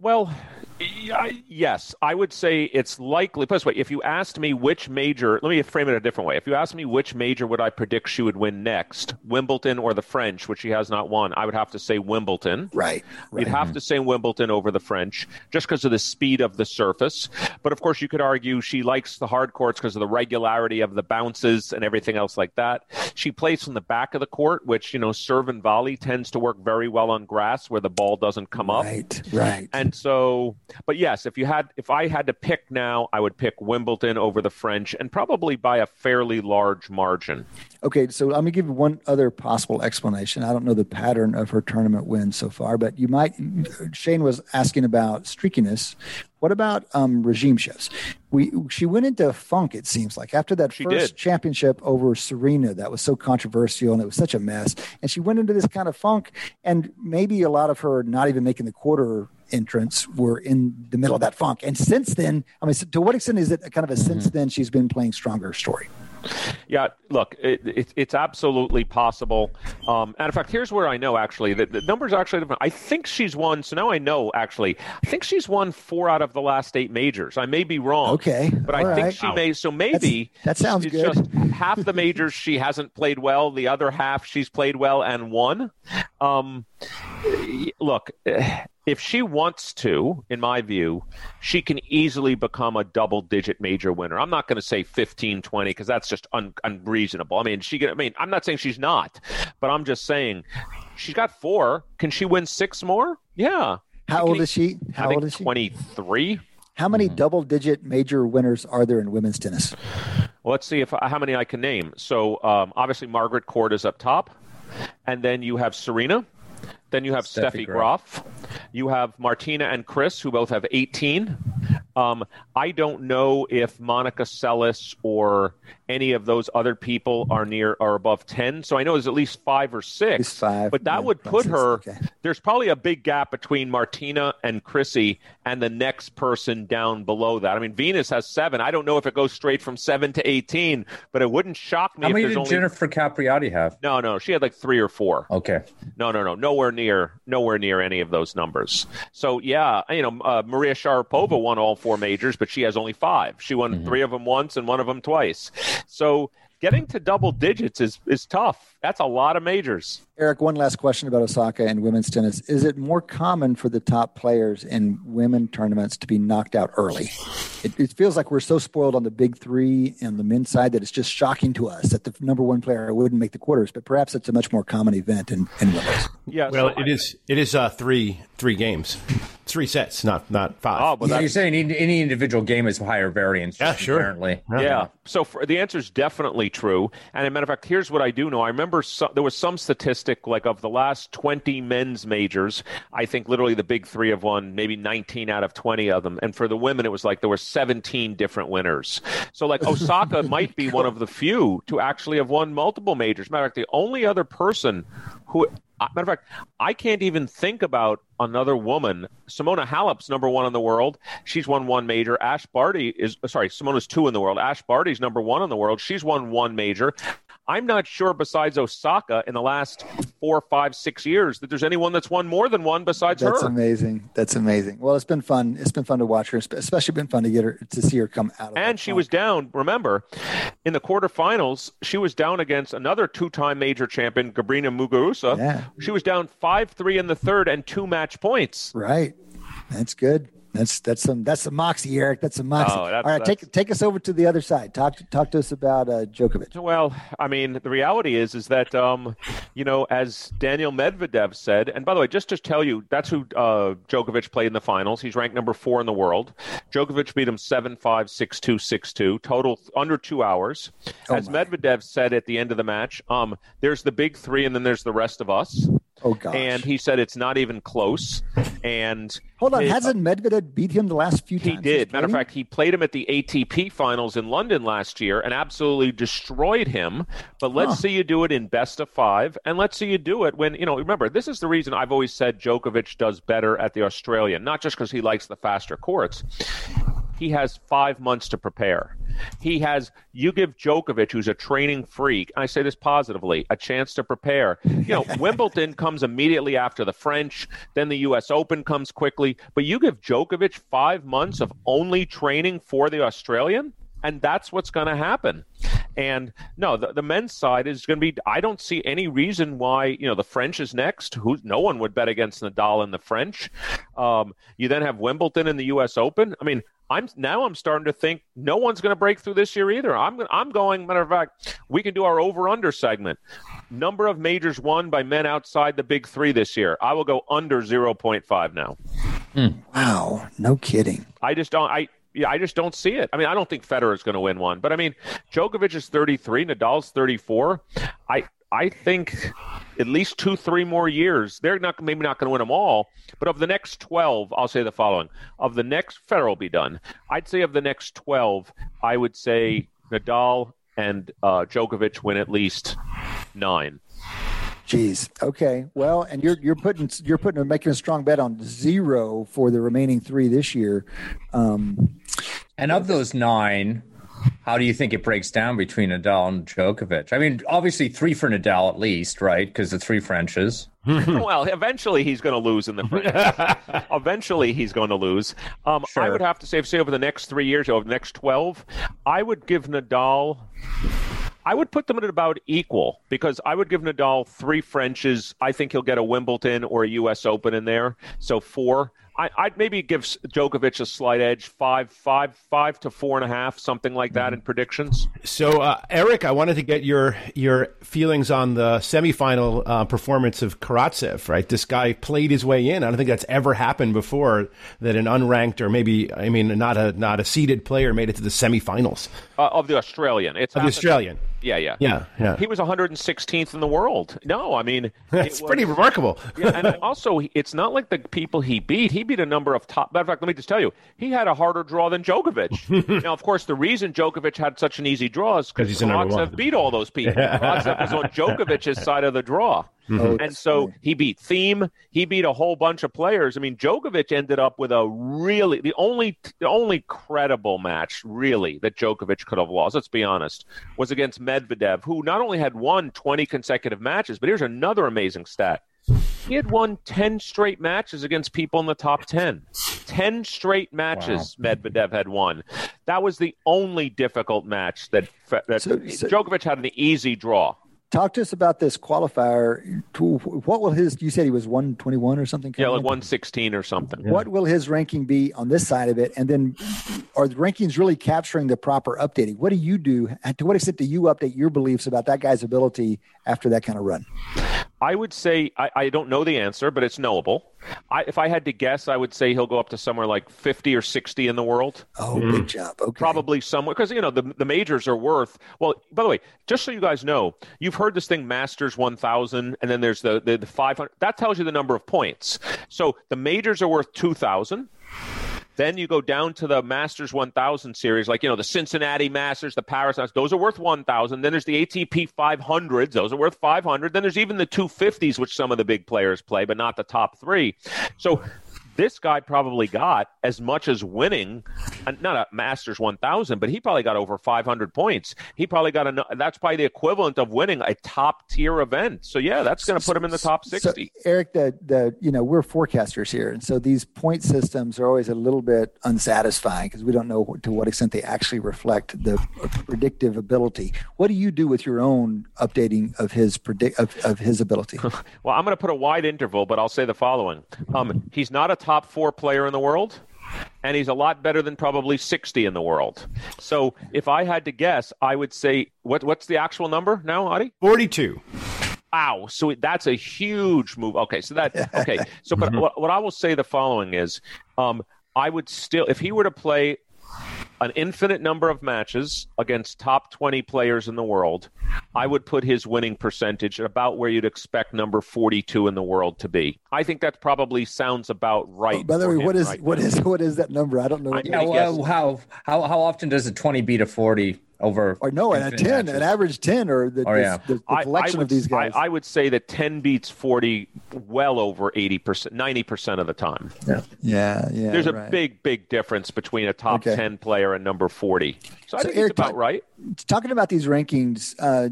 S6: Well, yes, I would say it's likely. Put this way: if you asked me which major, let me frame it a different way. If you asked me which major would I predict she would win next, Wimbledon or the French, which she has not won, I would have to say Wimbledon.
S3: Right.
S6: You'd have to say Wimbledon over the French, just because of the speed of the surface. But of course, you could argue she likes the hard courts because of the regularity of the bounces and everything else like that. She plays from the back of the court, which you know, serve and volley tends to work very well on grass where the ball doesn't come up.
S3: Right. Right.
S6: And so but yes, if you had, if I had to pick now, I would pick Wimbledon over the French, and probably by a fairly large margin.
S3: Okay, so let me give you one other possible explanation. I don't know the pattern of her tournament wins so far, but you might. Shane was asking about streakiness. What about um, regime shifts? We she went into funk. It seems like after that
S6: she
S3: first
S6: did.
S3: championship over Serena, that was so controversial and it was such a mess. And she went into this kind of funk, and maybe a lot of her not even making the quarter entrance were in the middle of that funk. And since then, I mean, to what extent is it kind of a mm-hmm. since then she's been playing stronger story?
S6: Yeah, look, it, it, it's absolutely possible. Um, and in fact, here's where I know actually that the numbers are actually different. I think she's won. So now I know actually. I think she's won four out of the last eight majors. I may be wrong.
S3: Okay,
S6: but All I right. think she may. So maybe
S3: That's, that sounds
S6: it's
S3: good.
S6: Just half the majors she hasn't played well. The other half she's played well and won. Um, look, if she wants to, in my view, she can easily become a double digit major winner. I'm not going to say 15, 20 because that's just un- unreasonable. I mean, she can, I mean, I'm not saying she's not, but I'm just saying she's got four. Can she win six more? Yeah.
S3: How old is she? How
S6: old
S3: is she?
S6: 23.
S3: How many mm-hmm. double digit major winners are there in women's tennis?
S6: Well, let's see if how many I can name. So, um, obviously Margaret Court is up top. And then you have Serena, then you have Steffi, Steffi Graf. You have Martina and Chris, who both have 18. Um, I don't know if Monica Seles or any of those other people are near or above 10. So I know there's at least five or six.
S3: Five,
S6: but that
S3: yeah,
S6: would put her,
S3: okay.
S6: there's probably a big gap between Martina and Chrissy and the next person down below that. I mean, Venus has seven. I don't know if it goes straight from seven to 18, but it wouldn't shock me.
S5: How many
S6: did
S5: only... Jennifer Capriati have?
S6: No, no. She had like three or four.
S5: Okay.
S6: No, no, no. Nowhere near, nowhere near any of those numbers. So yeah, you know, uh, Maria Sharapova won all four majors, but she has only five. She won mm-hmm. three of them once and one of them twice. So getting to double digits is is tough. That's a lot of majors.
S3: Eric, one last question about Osaka and women's tennis. Is it more common for the top players in women tournaments to be knocked out early? It, it feels like we're so spoiled on the big three and the men's side that it's just shocking to us that the number one player wouldn't make the quarters. But perhaps it's a much more common event in, in women's.
S4: Yeah. Well, so it I, is. It is uh, three three games, three sets, not not five.
S5: Oh, but yeah, you're saying any any, individual game is higher variance.
S4: Yeah, sure.
S5: Apparently.
S6: Yeah. yeah. So for, the answer is definitely true. And as a matter of fact, here's what I do know. I remember some, there was some statistic like of the last 20 men's majors. I think literally the big three have won maybe 19 out of 20 of them. And for the women, it was like there were 17 different winners. So like Osaka might be one of the few to actually have won multiple majors. Matter of fact, the only other person who matter of fact, I can't even think about another woman. Simona Halep's number one in the world. She's won one major. Ash Barty is sorry, Simona's two in the world. Ash Barty's number one in the world. She's won one major. I'm not sure, besides Osaka, in the last four, five, six years, that there's anyone that's won more than one besides
S3: that's
S6: her.
S3: That's amazing. That's amazing. Well, it's been fun. It's been fun to watch her, especially been fun to get her to see her come out.
S6: and she
S3: funk.
S6: was down. Remember, in the quarterfinals, she was down against another two-time major champion, Garbiñe Muguruza.
S3: Yeah.
S6: She was down five-three in the third and two match points.
S3: Right. That's good. That's that's some that's some moxie, Eric. That's some moxie. Oh, All right, take take us over to the other side. Talk talk to us about uh, Djokovic.
S6: Well, I mean, the reality is is that um, you know, as Daniel Medvedev said, and by the way, just to tell you, that's who uh, Djokovic played in the finals. He's ranked number four in the world. Djokovic beat him seven five six two six two total under two hours. Oh as my. Medvedev said at the end of the match, um, there's the big three, and then there's the rest of us.
S3: Oh gosh!
S6: And he said it's not even close. And
S3: hold on, it, hasn't Medvedev beat him the last few
S6: he
S3: times?
S6: He did. Matter of fact, he played him at the ATP finals in London last year and absolutely destroyed him. But let's huh. see you do it in best of five, and let's see you do it when you know. Remember, this is the reason I've always said Djokovic does better at the Australian, not just because he likes the faster courts he has five months to prepare. He has, you give Djokovic, who's a training freak, I say this positively, a chance to prepare. You know, Wimbledon comes immediately after the French, then the U.S. Open comes quickly, but you give Djokovic five months of only training for the Australian, and that's what's going to happen. And no, the, the men's side is going to be. I don't see any reason why you know the French is next. Who no one would bet against Nadal and the French. Um, you then have Wimbledon and the U.S. Open. I mean, I'm now I'm starting to think no one's going to break through this year either. I'm I'm going. Matter of fact, we can do our over under segment. Number of majors won by men outside the big three this year. I will go under zero point five now.
S3: Mm. Wow, no kidding.
S6: I just don't. I yeah, I just don't see it. I mean, I don't think Federer is going to win one, but I mean, Djokovic is 33, Nadal's 34. I I think at least two, three more years. They're not maybe not going to win them all, but of the next twelve, I'll say the following: of the next Federer will be done. I'd say of the next twelve, I would say Nadal and uh, Djokovic win at least nine.
S3: Jeez. Okay. Well, and you're you're putting you're putting making a strong bet on zero for the remaining three this year. Um,
S5: and of those nine, how do you think it breaks down between Nadal and Djokovic? I mean, obviously three for Nadal at least, right? Because the three Frenches.
S6: well, eventually he's going to lose in the French. eventually he's going to lose. Um, sure. I would have to say, say over the next three years, over the next twelve, I would give Nadal. I would put them at about equal because I would give Nadal three Frenches. I think he'll get a Wimbledon or a U.S. Open in there, so four. I, would maybe give Djokovic a slight edge, five, five, five to four and a half, something like that in predictions.
S4: So, uh, Eric, I wanted to get your your feelings on the semifinal uh, performance of Karatsev. Right, this guy played his way in. I don't think that's ever happened before that an unranked or maybe I mean not a not a seeded player made it to the semifinals
S6: uh, of the Australian.
S4: It's of the Australian.
S6: Yeah, yeah,
S4: yeah, yeah.
S6: He was 116th in the world. No, I mean
S4: that's was, pretty remarkable.
S6: yeah, and also it's not like the people he beat. He beat a number of top. Matter of fact, let me just tell you, he had a harder draw than Djokovic. now, of course, the reason Djokovic had such an easy draw is because Karatsev beat all those people. Karatsev was on Djokovic's side of the draw. Mm-hmm. And so he beat Thiem. He beat a whole bunch of players. I mean, Djokovic ended up with a really the only the only credible match really that Djokovic could have lost. Let's be honest, was against Medvedev, who not only had won 20 consecutive matches, but here's another amazing stat. He had won 10 straight matches against people in the top 10. 10 straight matches wow. Medvedev had won. That was the only difficult match that, that so, so, Djokovic had an easy draw.
S3: Talk to us about this qualifier. What will his? You said he was one twenty one or something.
S6: Yeah, like one sixteen or something.
S3: What will his ranking be on this side of it? And then, are the rankings really capturing the proper updating? What do you do? To what extent do you update your beliefs about that guy's ability after that kind of run?
S6: I would say I, I don't know the answer, but it's knowable. I, if I had to guess, I would say he'll go up to somewhere like 50 or 60 in the world.
S3: Oh, mm. big job. Okay.
S6: Probably somewhere because you know the the majors are worth. Well, by the way, just so you guys know, you've heard this thing Masters 1000, and then there's the the, the 500. That tells you the number of points. So the majors are worth 2,000. Then you go down to the Masters 1000 series, like, you know, the Cincinnati Masters, the Paris Masters, those are worth 1,000. Then there's the ATP 500s, those are worth 500. Then there's even the 250s, which some of the big players play, but not the top three. So this guy probably got as much as winning, uh, not a Masters 1000, but he probably got over 500 points. He probably got a, that's probably the equivalent of winning a top tier event. So yeah, that's going to put him in the top 60.
S3: So, Eric, the, the, you know, we're forecasters here. And so these point systems are always a little bit unsatisfying because we don't know to what extent they actually reflect the predictive ability. What do you do with your own updating of his predict of, of his ability?
S6: well, I'm going to put a wide interval, but I'll say the following. Um, he's not a top four player in the world and he's a lot better than probably 60 in the world. So if I had to guess, I would say what what's the actual number now, Adi?
S4: 42.
S6: Wow, so that's a huge move. Okay, so that okay. So but what, what I will say the following is um, I would still if he were to play an infinite number of matches against top 20 players in the world, I would put his winning percentage about where you'd expect number 42 in the world to be. I think that probably sounds about right. Oh,
S3: by the way, what is right what is, what is that number? I don't know.
S5: Yeah, well, how how how often does a 20 beat a 40? Over
S3: or no and a 10 matches. an average 10 or the, oh, yeah. the, the collection
S6: I, I would,
S3: of these guys
S6: I, I, would say that 10 beats 40 well over 80% 90% of the time
S3: yeah yeah, yeah
S6: there's a right. big big difference between a top okay. 10 player and number 40 so, so I think Eric, it's about right
S3: talking about these rankings uh,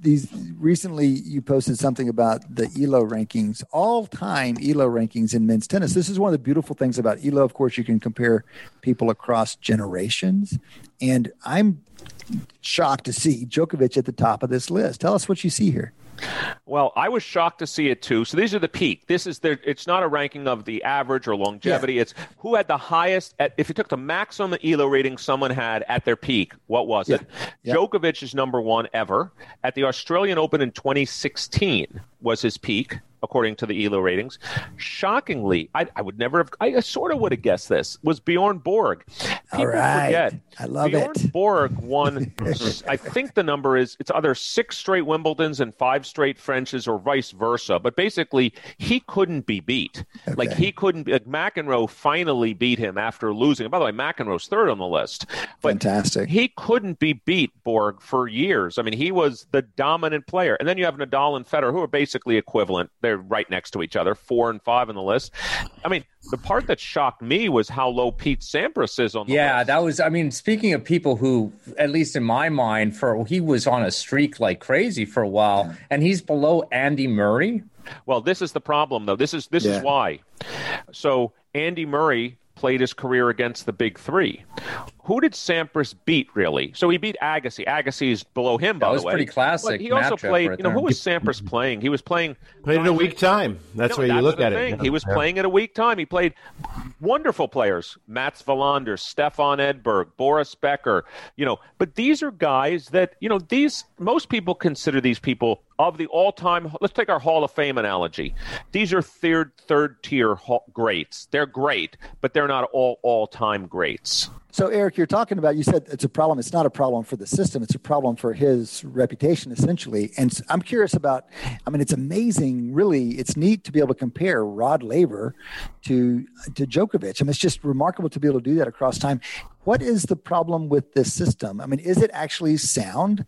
S3: these recently you posted something about the elo rankings all time elo rankings in men's tennis this is one of the beautiful things about elo of course you can compare people across generations and i'm shocked to see Djokovic at the top of this list. Tell us what you see here.
S6: Well, I was shocked to see it too. So these are the peak. This is the. It's not a ranking of the average or longevity. Yeah. It's who had the highest. At, if you took the maximum Elo rating someone had at their peak, what was yeah. it? Yeah. Djokovic is number one ever at the Australian Open in 2016 was his peak according to the ELO ratings. Shockingly, I, I would never have, I sort of would have guessed this, was Bjorn Borg.
S3: People All right. forget. I love
S6: Bjorn
S3: it.
S6: Borg won, I think the number is, it's either six straight Wimbledons and five straight Frenches or vice versa. But basically, he couldn't be beat. Okay. Like, he couldn't, like, McEnroe finally beat him after losing. And by the way, McEnroe's third on the list.
S3: But Fantastic.
S6: He couldn't be beat, Borg, for years. I mean, he was the dominant player. And then you have Nadal and Federer, who are basically equivalent. They're right next to each other, four and five on the list. I mean, the part that shocked me was how low Pete Sampras is on the
S5: yeah,
S6: list.
S5: that was. I mean, speaking of people who, at least in my mind, for he was on a streak like crazy for a while, and he's below Andy Murray.
S6: Well, this is the problem, though. This is this yeah. is why. So Andy Murray played his career against the big three. Who did Sampras beat really? So he beat Agassi. Agassi's below him, by
S5: the
S6: way.
S5: It was pretty classic.
S6: But he also played. Right you know, who was Sampras playing? He was playing.
S4: Played at a weak time. That's no, where you look at
S6: thing.
S4: it.
S6: He was yeah. playing at a weak time. He played wonderful players: Mats Wilander, Stefan Edberg, Boris Becker. You know, but these are guys that you know. These most people consider these people of the all-time. Let's take our Hall of Fame analogy. These are third third tier greats. They're great, but they're not all all-time greats.
S3: So, Eric, you're talking about, you said it's a problem. It's not a problem for the system, it's a problem for his reputation, essentially. And I'm curious about, I mean, it's amazing, really, it's neat to be able to compare Rod Laver to, to Djokovic. I mean, it's just remarkable to be able to do that across time. What is the problem with this system? I mean, is it actually sound?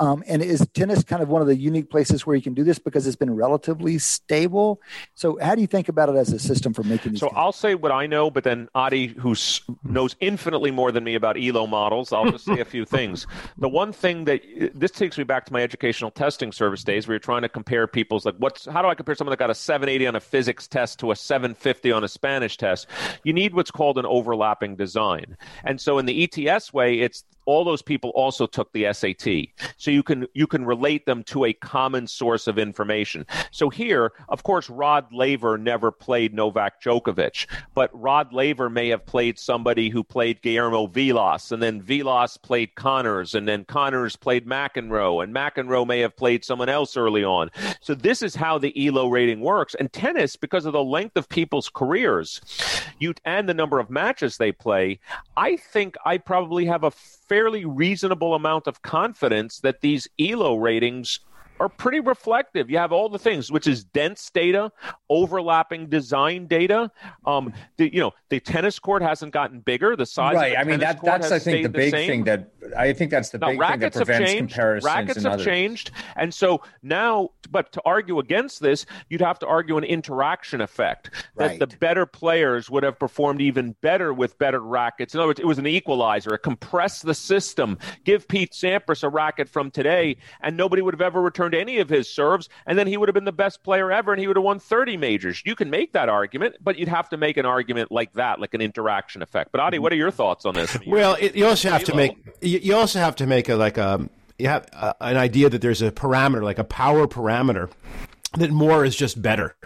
S3: Um, and is tennis kind of one of the unique places where you can do this because it's been relatively stable? So, how do you think about it as a system for making these?
S6: So, I'll say what I know, but then Adi, who knows infinitely more than me about ELO models, I'll just say a few things. The one thing that this takes me back to my educational testing service days, where you're trying to compare people's like, what's how do I compare someone that got a 780 on a physics test to a 750 on a Spanish test? You need what's called an overlapping design, and and so in the ETS way, it's all those people also took the SAT. So you can you can relate them to a common source of information. So here, of course, Rod Laver never played Novak Djokovic, but Rod Laver may have played somebody who played Guillermo Vilas, and then Vilas played Connors, and then Connors played McEnroe, and McEnroe may have played someone else early on. So this is how the ELO rating works. And tennis, because of the length of people's careers, you and the number of matches they play, I think I probably have a fairly reasonable amount of confidence that these ELO ratings are pretty reflective. You have all the things, which is dense data, overlapping design data. Um, the, you know, the tennis court hasn't gotten bigger. The size,
S5: right? I mean, that, that's I think the big the thing that I think that's the now, big thing that prevents
S6: have
S5: comparisons.
S6: Rackets have
S5: others.
S6: changed, and so now, but to argue against this, you'd have to argue an interaction effect that right. the better players would have performed even better with better rackets. In other words, it was an equalizer. It compressed the system. Give Pete Sampras a racket from today, and nobody would have ever returned any of his serves, and then he would have been the best player ever, and he would have won 30 majors. You can make that argument, but you'd have to make an argument like that, like an interaction effect. But Adi, what are your thoughts on this?
S4: well, it, you also have to make you also have to make a like a you have a, an idea that there's a parameter like a power parameter that more is just better.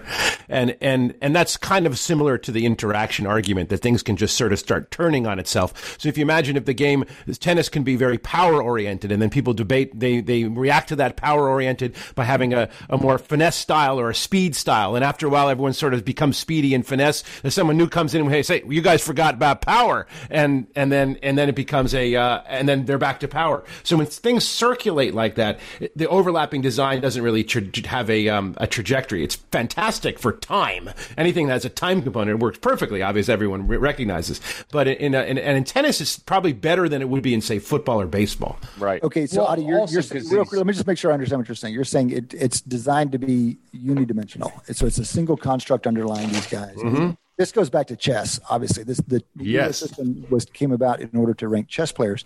S4: and and and that's kind of similar to the interaction argument that things can just sort of start turning on itself. So if you imagine if the game tennis can be very power oriented, and then people debate they they react to that power oriented by having a, a more finesse style or a speed style, and after a while everyone sort of becomes speedy and finesse. There's someone new comes in and hey say you guys forgot about power, and and then and then it becomes a uh, and then they're back to power. So when things circulate like that, the overlapping design doesn't really tra- have a um, a trajectory. It's fantastic for time. Anything that has a time component works perfectly. Obviously, everyone re- recognizes. But in, a, in, and in tennis, it's probably better than it would be in say football or baseball.
S6: Right.
S3: Okay. So well, Adi, you're, you're real, let me just make sure I understand what you're saying. You're saying it, it's designed to be unidimensional. So it's a single construct underlying these guys. Mm-hmm this goes back to chess. Obviously, this the
S4: yes.
S3: system was came about in order to rank chess players,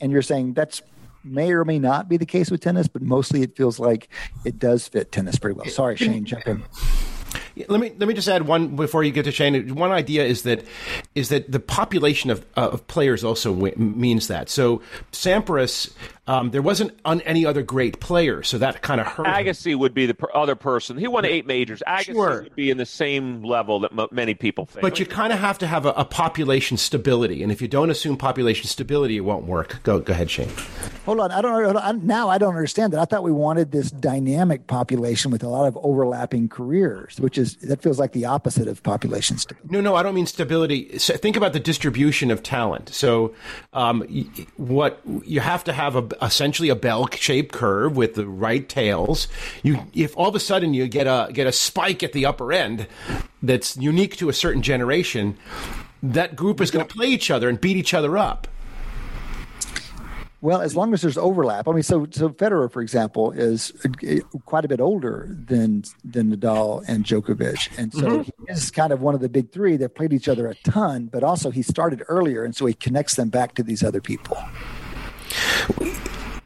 S3: and you're saying that's may or may not be the case with tennis, but mostly it feels like it does fit tennis pretty well. Sorry, Shane, jump in.
S4: Let me let me just add one before you get to Shane. One idea is that is that the population of, uh, of players also w- means that. So Sampras, um, there wasn't on any other great player, so that kind of hurt.
S6: Agassi him. would be the per- other person. He won eight majors. Agassi sure. would be in the same level that m- many people think.
S4: But you kind of have to have a, a, population stability, and if you don't assume population stability, it won't work. Go go ahead, Shane.
S3: Hold on, I don't I, now. I don't understand that. I thought we wanted this dynamic population with a lot of overlapping careers, which is that feels like the opposite of population stability.
S4: No, no, I don't mean stability. So think about the distribution of talent. So, um, what you have to have a, essentially a bell-shaped curve with the right tails. You, if all of a sudden you get a get a spike at the upper end that's unique to a certain generation, that group is going to play each other and beat each other up.
S3: Well, as long as there's overlap. I mean, so so Federer, for example, is quite a bit older than than Nadal and Djokovic, and so mm-hmm. he is kind of one of the big three that played each other a ton. But also, he started earlier, and so he connects them back to these other people.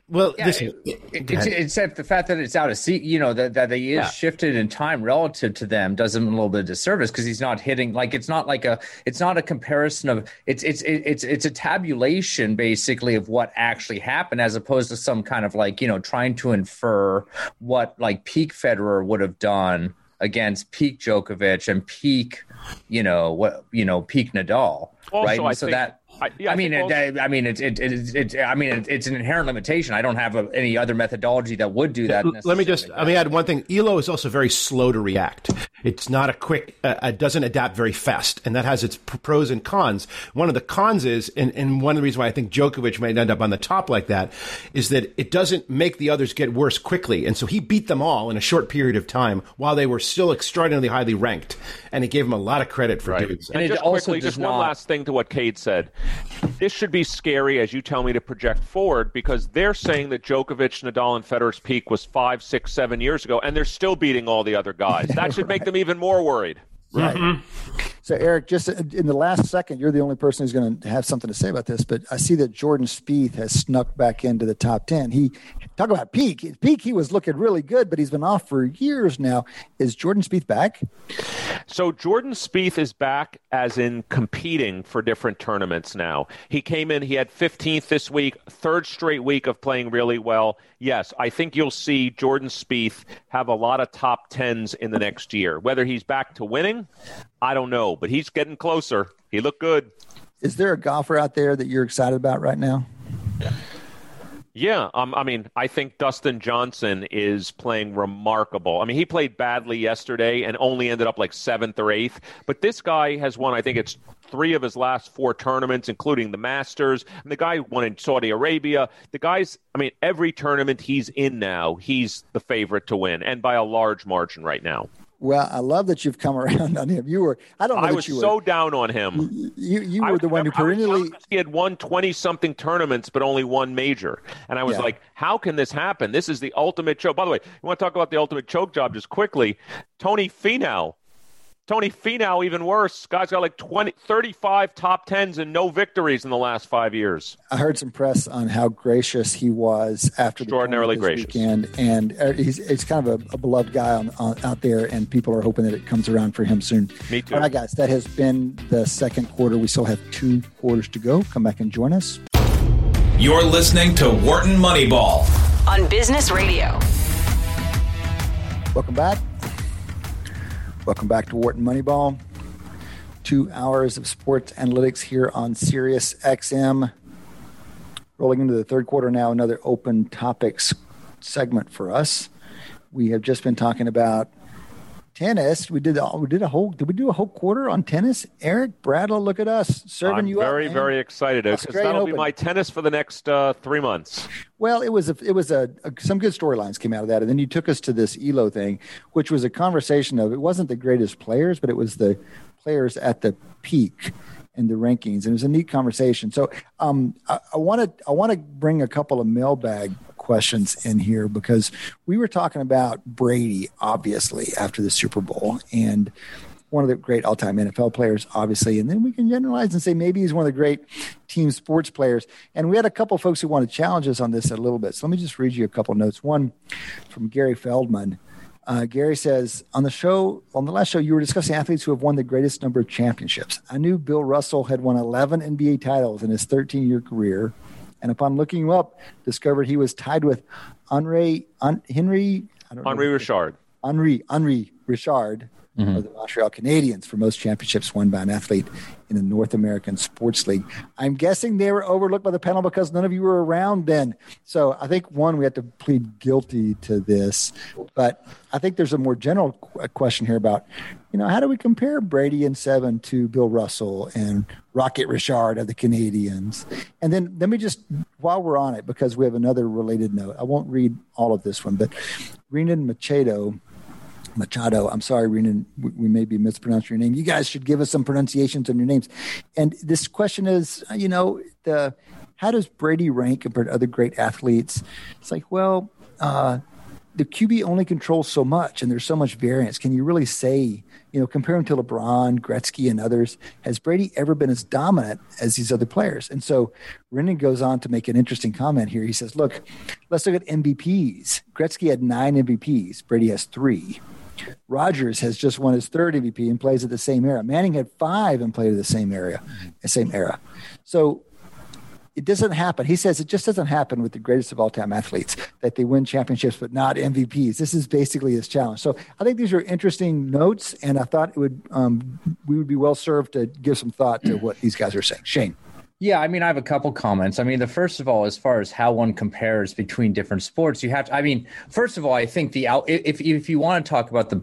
S4: Well,
S5: yeah, this, it, it, it's, except the fact that it's out of seat, you know, that, that he is yeah. shifted in time relative to them does him a little bit of disservice because he's not hitting like it's not like a it's not a comparison of it's it's it's it's a tabulation basically of what actually happened as opposed to some kind of like you know trying to infer what like peak Federer would have done against peak Djokovic and peak you know what you know peak Nadal also, right?
S6: I
S5: so
S6: think-
S5: that I, yeah, I, mean, it, also, I mean, it's it, it, it, I mean, it's an inherent limitation. I don't have a, any other methodology that would do that.
S4: Let me just let me add one thing. Elo is also very slow to react. It's not a quick. Uh, it doesn't adapt very fast, and that has its pros and cons. One of the cons is, and, and one of the reasons why I think Djokovic might end up on the top like that, is that it doesn't make the others get worse quickly, and so he beat them all in a short period of time while they were still extraordinarily highly ranked, and it gave him a lot of credit for right. doing so.
S6: And, and just quickly, just not... one last thing to what Cade said this should be scary as you tell me to project forward because they're saying that Djokovic, Nadal, and Federer's peak was five, six, seven years ago, and they're still beating all the other guys. That should make them even more worried.
S3: Right. Mm-hmm. So, Eric, just uh, in the last second, you're the only person who's going to have something to say about this. But I see that Jordan Spieth has snuck back into the top ten. He talk about peak. Peak, he was looking really good, but he's been off for years now. Is Jordan Spieth back?
S6: So Jordan Spieth is back, as in competing for different tournaments now. He came in. He had 15th this week, third straight week of playing really well. Yes, I think you'll see Jordan Spieth have a lot of top tens in the next year. Whether he's back to winning, I don't know, but he's getting closer. He looked good.
S3: Is there a golfer out there that you're excited about right now?
S6: Yeah, um, I mean, I think Dustin Johnson is playing remarkable. I mean, he played badly yesterday and only ended up like seventh or eighth. But this guy has won, I think it's three of his last four tournaments, including the Masters. And the guy won in Saudi Arabia. The guy's, I mean, every tournament he's in now, he's the favorite to win, and by a large margin right now.
S3: Well, I love that you've come around on him. You were, I don't know. What you were. I
S6: was
S3: you
S6: so
S3: were,
S6: down on him.
S3: You, you were the one who perennially.
S6: He had won 20 something tournaments, but only one major. And I was yeah. like, how can this happen? This is the ultimate choke. By the way, you want to talk about the ultimate choke job just quickly? Tony Finau Tony Finau, even worse. Guy's got like 20, 35 top tens and no victories in the last five years.
S3: I heard some press on how gracious he was after
S6: extraordinarily
S3: the
S6: gracious
S3: weekend, and uh, he's, he's kind of a, a beloved guy on, on, out there, and people are hoping that it comes around for him soon.
S6: Me too.
S3: All right, guys, that has been the second quarter. We still have two quarters to go. Come back and join us.
S1: You're listening to Wharton Moneyball
S2: on Business Radio.
S3: Welcome back. Welcome back to Wharton Moneyball. Two hours of sports analytics here on Sirius XM. Rolling into the third quarter now, another open topics segment for us. We have just been talking about tennis. We did all, we did a whole did we do a whole quarter on tennis? Eric Bradlow, look at us serving you
S6: I'm
S3: you
S6: very
S3: up.
S6: very excited because that'll Open. be my tennis for the next uh, three months.
S3: Well, it was a, it was a, a some good storylines came out of that, and then you took us to this Elo thing, which was a conversation of it wasn't the greatest players, but it was the players at the peak in the rankings, and it was a neat conversation. So um, I want to I want to bring a couple of mailbag questions in here because we were talking about Brady, obviously, after the Super Bowl, and one of the great all time NFL players, obviously. And then we can generalize and say maybe he's one of the great team sports players. And we had a couple folks who want to challenge us on this a little bit. So let me just read you a couple notes. One from Gary Feldman. Uh, Gary says, on the show, on the last show, you were discussing athletes who have won the greatest number of championships. I knew Bill Russell had won 11 NBA titles in his 13 year career and upon looking him up, discovered he was tied with Henri Henry
S6: Henri Richard.
S3: Henri Henri Richard mm-hmm. the Montreal Canadiens for most championships won by an athlete in the North American Sports League. I'm guessing they were overlooked by the panel because none of you were around then. So I think one, we have to plead guilty to this, but I think there's a more general question here about, you know, how do we compare Brady and seven to Bill Russell and Rocket Richard of the Canadiens? And then let me just, while we're on it, because we have another related note, I won't read all of this one, but Renan Machado Machado. I'm sorry, Renan, we may be mispronouncing your name. You guys should give us some pronunciations on your names. And this question is, you know, the how does Brady rank compared to other great athletes? It's like, well, uh, the QB only controls so much, and there's so much variance. Can you really say, you know, compare him to LeBron, Gretzky, and others? Has Brady ever been as dominant as these other players? And so Renan goes on to make an interesting comment here. He says, look, let's look at MVPs. Gretzky had nine MVPs, Brady has three. Rodgers has just won his third MVP and plays at the same era. Manning had five and played at the same area, same era. So it doesn't happen. He says it just doesn't happen with the greatest of all time athletes that they win championships but not MVPs. This is basically his challenge. So I think these are interesting notes, and I thought it would um, we would be well served to give some thought to what these guys are saying. Shane.
S5: Yeah, I mean, I have a couple comments. I mean, the first of all, as far as how one compares between different sports, you have to. I mean, first of all, I think the if if you want to talk about the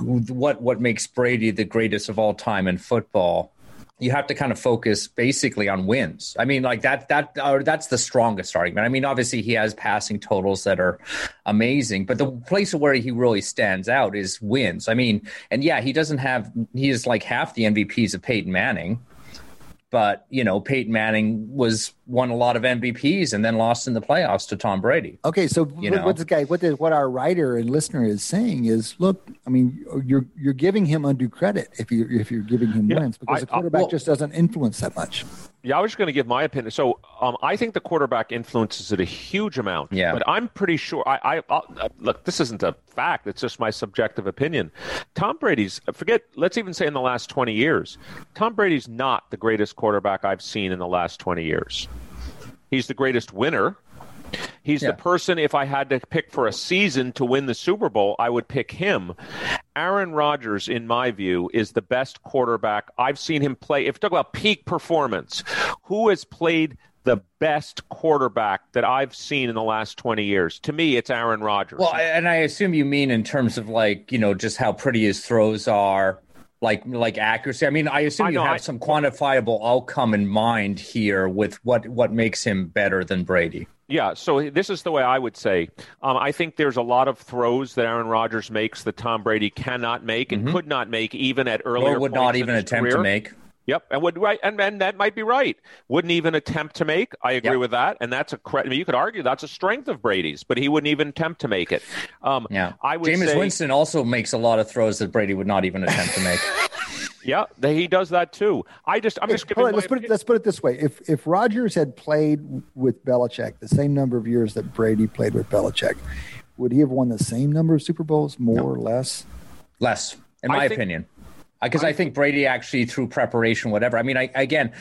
S5: what what makes Brady the greatest of all time in football, you have to kind of focus basically on wins. I mean, like that that or that's the strongest argument. I mean, obviously he has passing totals that are amazing, but the place where he really stands out is wins. I mean, and yeah, he doesn't have he is like half the MVPs of Peyton Manning but you know Peyton Manning was won a lot of MVPs and then lost in the playoffs to Tom Brady.
S3: Okay, so you what, know? what the guy, what the, what our writer and listener is saying is, look, I mean, you're you're giving him undue credit if you if you're giving him yeah, wins because I, the quarterback I, well, just doesn't influence that much.
S6: Yeah, I was just going to give my opinion. So um, I think the quarterback influences it a huge amount.
S5: Yeah,
S6: but I'm pretty sure. I, I uh, look, this isn't a fact. It's just my subjective opinion. Tom Brady's forget. Let's even say in the last 20 years, Tom Brady's not the greatest quarterback I've seen in the last 20 years. He's the greatest winner. He's yeah. the person, if I had to pick for a season to win the Super Bowl, I would pick him. Aaron Rodgers, in my view, is the best quarterback I've seen him play. If you talk about peak performance, who has played the best quarterback that I've seen in the last 20 years. To me, it's Aaron Rodgers.
S5: Well, and I assume you mean in terms of like, you know, just how pretty his throws are, like like accuracy? I mean, I assume I you have I, some quantifiable outcome in mind here with what what makes him better than Brady.
S6: Yeah, so this is the way I would say. Um, I think there's a lot of throws that Aaron Rodgers makes that Tom Brady cannot make and mm-hmm. could not make even at earlier.
S5: Or would not even attempt
S6: career.
S5: to make.
S6: Yep, and would right, and, and that might be right. Wouldn't even attempt to make. I agree yep. with that, and that's a credit. I mean, you could argue that's a strength of Brady's, but he wouldn't even attempt to make it.
S5: Um, yeah, I would. Jameis say, Winston also makes a lot of throws that Brady would not even attempt to make.
S6: yeah, he does that too. I just, I'm just giving.
S3: let's put it. Let's put it this way: if if Rodgers had played with Belichick the same number of years that Brady played with Belichick, would he have won the same number of Super Bowls, more no. or less?
S5: Less, in my think, opinion uh, because I, I, think Brady actually through preparation, whatever. I mean, I, again,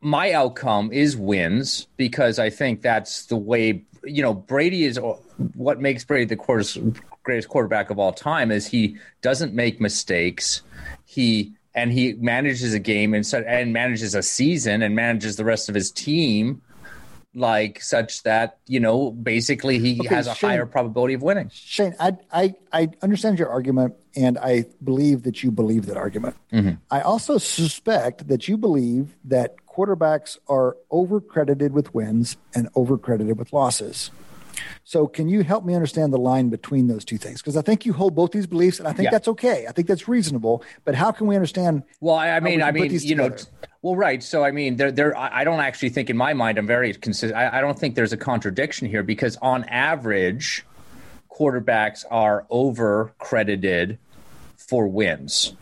S5: my outcome is wins because I think that's the way. You know, Brady is uh, what makes Brady the course greatest quarterback of all time is he doesn't make mistakes. He and he manages a game and and manages a season and manages the rest of his team like such that you know basically he okay, has a Shane, higher probability of winning.
S3: Shane, I, I I understand your argument, and I believe that you believe that argument. Mm-hmm. I also suspect that you believe that quarterbacks are overcredited with wins and overcredited with losses. So, can you help me understand the line between those two things? Because I think you hold both these beliefs, and I think yeah. that's okay. I think that's reasonable. But how can we understand?
S5: Well, I mean, I mean, you together? know, well, right. So, I mean, there, there. I don't actually think, in my mind, I'm very consistent. I, I don't think there's a contradiction here because, on average, quarterbacks are over credited for wins.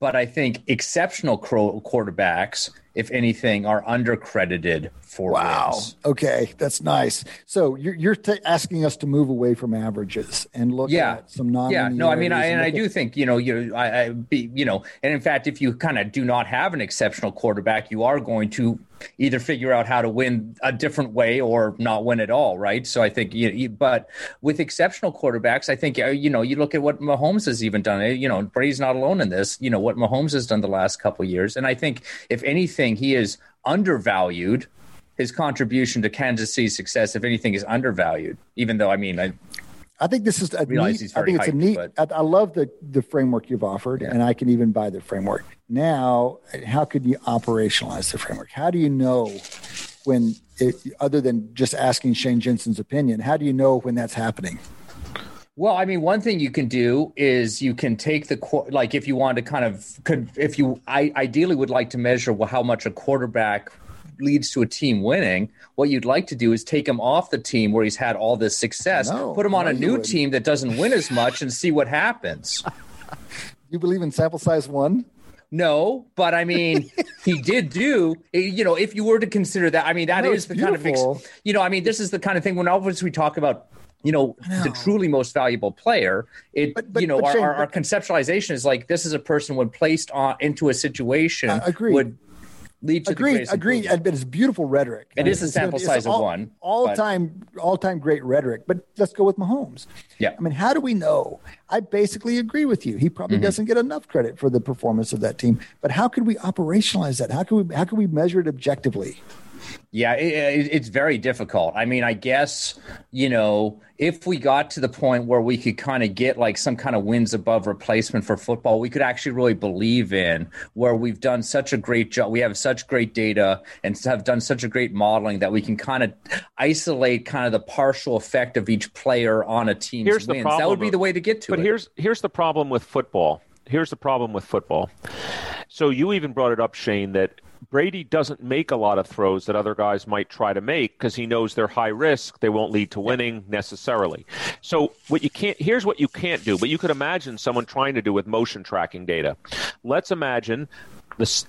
S5: But I think exceptional quarterbacks, if anything, are undercredited for wow. wins.
S3: Okay, that's nice. So you're, you're t- asking us to move away from averages and look yeah. at some non.
S5: Yeah, no, I mean, I, and I do think you know you I, I be you know, and in fact, if you kind of do not have an exceptional quarterback, you are going to either figure out how to win a different way or not win at all, right? So I think, you, you, but with exceptional quarterbacks, I think uh, you know you look at what Mahomes has even done. You know, Brady's not alone in this. You know what Mahomes has done the last couple years, and I think if anything, he is undervalued his contribution to Kansas City's success, if anything, is undervalued. Even though, I mean, I,
S3: I think this is a neat, I think it's hyped, a neat. But... I, I, love the the framework you've offered, yeah. and I can even buy the framework. Now, how could you operationalize the framework? How do you know when, it, other than just asking Shane Jensen's opinion, how do you know when that's happening?
S5: Well, I mean, one thing you can do is you can take the like if you want to kind of could if you I ideally would like to measure how much a quarterback leads to a team winning. What you'd like to do is take him off the team where he's had all this success, no, put him on no, a new team that doesn't win as much, and see what happens.
S3: you believe in sample size one?
S5: No, but I mean, he did do. You know, if you were to consider that, I mean, that is the beautiful. kind of, you know, I mean, this is the kind of thing when always we talk about you know, know, the truly most valuable player. It but, but, you know our, Shane, our, our, conceptualization is like this is a person when placed on into a situation uh, would lead to
S3: agreed, agreed. But it's beautiful rhetoric.
S5: It is a sample size of one.
S3: All but... time, all time great rhetoric. But let's go with Mahomes.
S5: Yeah.
S3: I mean, how do we know? I basically agree with you. He probably mm-hmm. doesn't get enough credit for the performance of that team. But how could we operationalize that? How can we how can we measure it objectively?
S5: Yeah, it, it's very difficult. I mean, I guess, you know, if we got to the point where we could kind of get like some kind of wins above replacement for football, we could actually really believe in where we've done such a great job. We have such great data and have done such a great modeling that we can kind of isolate kind of the partial effect of each player on a team's here's wins. that would be the way to get to
S6: but
S5: it.
S6: But here's here's the problem with football. Here's the problem with football. So you even brought it up, Shane, that Brady doesn't make a lot of throws that other guys might try to make because he knows they're high risk. They won't lead to winning necessarily. So what you can't here's what you can't do, but you could imagine someone trying to do with motion tracking data. Let's imagine this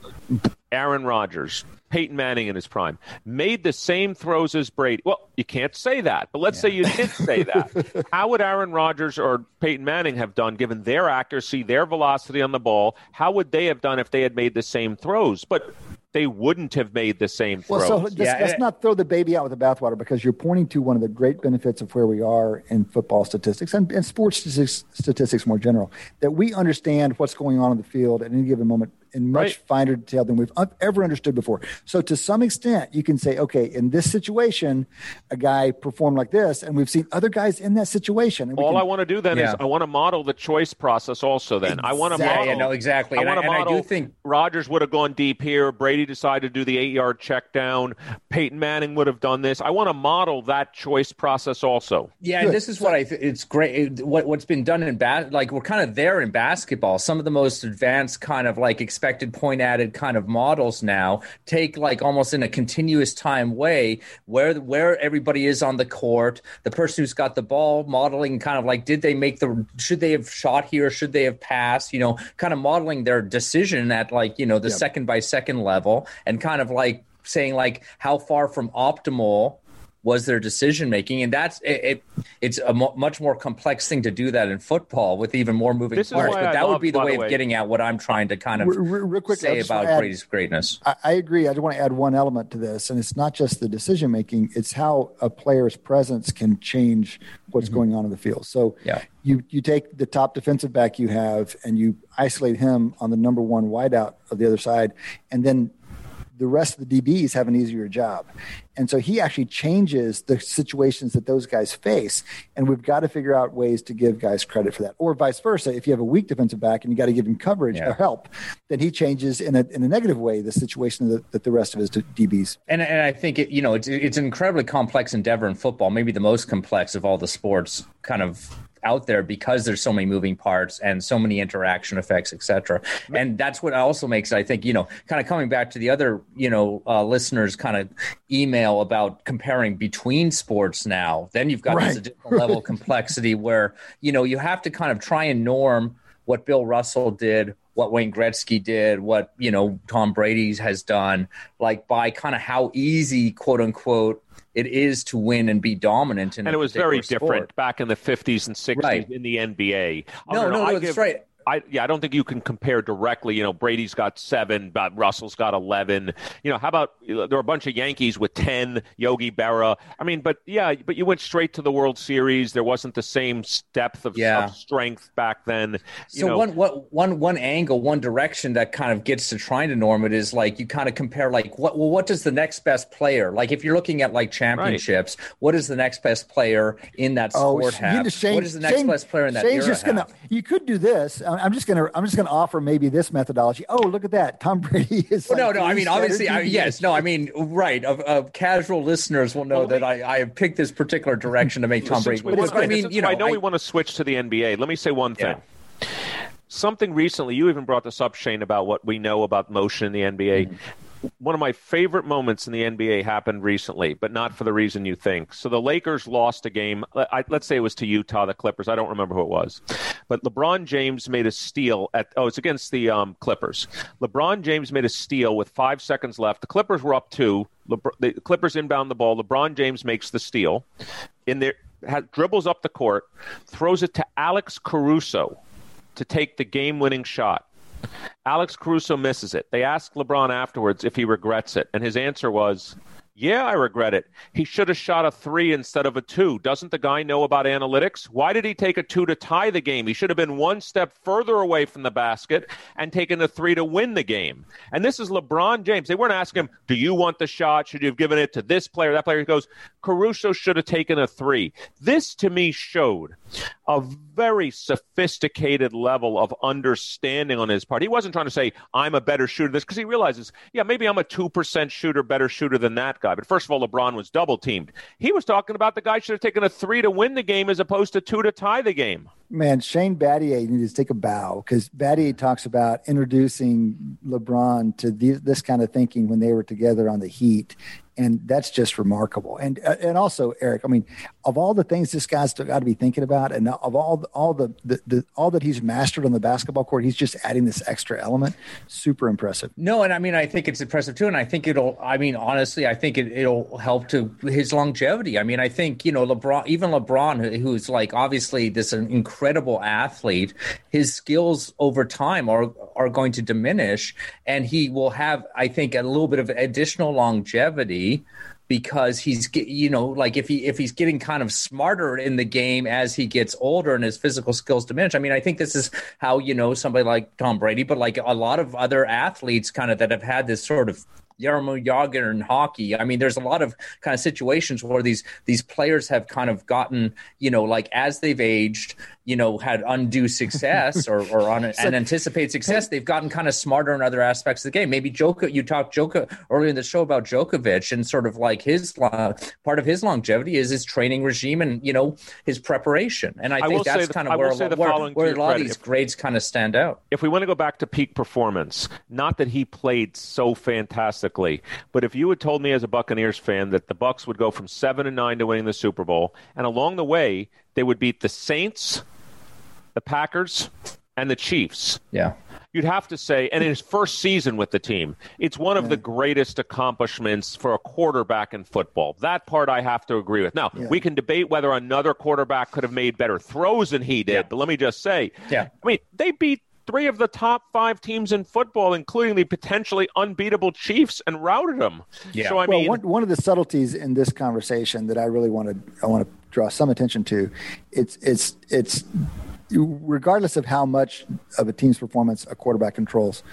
S6: Aaron Rodgers, Peyton Manning in his prime, made the same throws as Brady. Well, you can't say that, but let's yeah. say you did say that. How would Aaron Rodgers or Peyton Manning have done given their accuracy, their velocity on the ball? How would they have done if they had made the same throws? But they wouldn't have made the same throws. Well, so
S3: let's, yeah. let's not throw the baby out with the bathwater because you're pointing to one of the great benefits of where we are in football statistics and, and sports statistics, statistics more general, that we understand what's going on in the field at any given moment in much right. finer detail than we've ever understood before. So, to some extent, you can say, okay, in this situation, a guy performed like this, and we've seen other guys in that situation.
S6: All
S3: can,
S6: I want to do then yeah. is I want to model the choice process also. Then exactly. I want to model.
S5: Yeah, no, exactly.
S6: I want to model. I do think Rodgers would have gone deep here. Brady decided to do the eight-yard check down. Peyton Manning would have done this. I want to model that choice process also.
S5: Yeah, and this is what I. Th- it's great. What what's been done in bas- like we're kind of there in basketball. Some of the most advanced kind of like expected point added kind of models now take like almost in a continuous time way where where everybody is on the court, the person who's got the ball modeling kind of like did they make the should they have shot here, should they have passed, you know, kind of modeling their decision at like, you know, the yep. second by second level and kind of like saying like how far from optimal was their decision making, and that's it, it it's a mo- much more complex thing to do that in football with even more moving
S6: this
S5: parts. But I that
S6: love,
S5: would be the way,
S6: way,
S5: of getting at what I'm trying to kind of
S3: real, real quick,
S5: say about add, Brady's greatness.
S3: I, I, agree. I just want to add one element to this, and it's not just the decision making; it's how a player's presence can change what's mm-hmm. going on in the field. So,
S5: yeah.
S3: you you take the top defensive back you have, and you isolate him on the number one wideout of the other side, and then the rest of the DBs have an easier job. And so he actually changes the situations that those guys face. And we've got to figure out ways to give guys credit for that. Or vice versa. If you have a weak defensive back and you got to give him coverage yeah. or help, then he changes in a, in a negative way the situation that, that the rest of his DBs.
S5: And, and I think, it, you know, it's, it's an incredibly complex endeavor in football, maybe the most complex of all the sports kind of out there because there's so many moving parts and so many interaction effects, et cetera. And that's what also makes, I think, you know, kind of coming back to the other, you know, uh, listeners kind of email about comparing between sports now, then you've got right. this additional level of complexity where, you know, you have to kind of try and norm what Bill Russell did, what Wayne Gretzky did, what, you know, Tom Brady's has done, like by kind of how easy, quote unquote, it is to win and be dominant.
S6: and it was very
S5: sport.
S6: different back in the 50s and 60s
S5: right.
S6: in the NBA.
S5: No, no, no, that's right.
S6: I, yeah, I don't think you can compare directly. You know, Brady's got seven, but Russell's got eleven. You know, how about there are a bunch of Yankees with ten, Yogi Berra. I mean, but yeah, but you went straight to the World Series. There wasn't the same depth of, yeah. of strength back then.
S5: so
S6: know.
S5: one, what, one, one angle, one direction that kind of gets to trying to norm it is like you kind of compare like what well, what does the next best player like if you're looking at like championships, right. what is the next best player in that oh, sport have? Shane, what is the next Shane, best player in that Shane's era just gonna,
S3: You could do this. I'm just gonna I'm just gonna offer maybe this methodology. Oh, look at that, Tom Brady is.
S5: Well, like no, no. I mean, obviously, I, yes, no. I mean, right. Of, of casual listeners will know well, that I, I have picked this particular direction to make Tom Brady.
S6: But I mean, you know, I know I, we want to switch to the NBA. Let me say one thing. Yeah. Something recently, you even brought this up, Shane, about what we know about motion in the NBA. Mm-hmm one of my favorite moments in the NBA happened recently, but not for the reason you think. So the Lakers lost a game. I, let's say it was to Utah, the Clippers. I don't remember who it was, but LeBron James made a steal at. Oh, it's against the um, Clippers. LeBron James made a steal with five seconds left. The Clippers were up two. Lebr- the Clippers inbound the ball. LeBron James makes the steal. In there, dribbles up the court, throws it to Alex Caruso to take the game-winning shot. Alex Caruso misses it. They asked LeBron afterwards if he regrets it, and his answer was, yeah, I regret it. He should have shot a three instead of a two. Doesn't the guy know about analytics? Why did he take a two to tie the game? He should have been one step further away from the basket and taken a three to win the game. And this is LeBron James. They weren't asking him, Do you want the shot? Should you have given it to this player, that player? He goes, Caruso should have taken a three. This to me showed a very sophisticated level of understanding on his part. He wasn't trying to say, I'm a better shooter this because he realizes, yeah, maybe I'm a 2% shooter, better shooter than that guy guy. But first of all, LeBron was double teamed. He was talking about the guy should have taken a three to win the game as opposed to two to tie the game.
S3: Man, Shane Battier needs to take a bow because Battier talks about introducing LeBron to this kind of thinking when they were together on the Heat and that's just remarkable. And uh, and also, Eric, I mean, of all the things this guy's got to be thinking about, and of all all the, the, the, all that he's mastered on the basketball court, he's just adding this extra element. Super impressive.
S5: No, and I mean, I think it's impressive too, and I think it'll. I mean, honestly, I think it, it'll help to his longevity. I mean, I think you know LeBron, even LeBron, who's like obviously this incredible athlete, his skills over time are are going to diminish, and he will have, I think, a little bit of additional longevity because he's you know like if he if he's getting kind of smarter in the game as he gets older and his physical skills diminish. I mean, I think this is how you know somebody like Tom Brady, but like a lot of other athletes kind of that have had this sort of Jaromir Jagr in hockey. I mean, there's a lot of kind of situations where these these players have kind of gotten, you know, like as they've aged, you know, had undue success or, or on so, unanticipated success, they've gotten kind of smarter in other aspects of the game. Maybe Joker, you talked Joker earlier in the show about Djokovic and sort of like his uh, part of his longevity is his training regime and you know his preparation. And I, I think that's the, kind of where, a, where, where a lot of these grades kind of stand out.
S6: If we want to go back to peak performance, not that he played so fantastic but if you had told me as a Buccaneers fan that the Bucs would go from seven and nine to winning the Super Bowl, and along the way they would beat the Saints, the Packers, and the Chiefs.
S5: Yeah.
S6: you'd have to say, and in his first season with the team, it's one of yeah. the greatest accomplishments for a quarterback in football. That part I have to agree with. Now, yeah. we can debate whether another quarterback could have made better throws than he did, yeah. but let me just say,
S5: yeah.
S6: I mean, they beat three of the top five teams in football, including the potentially unbeatable Chiefs, and routed them.
S3: Yeah. So I well, mean, one, one of the subtleties in this conversation that I really want to I want to draw some attention to, it's it's it's regardless of how much of a team's performance a quarterback controls,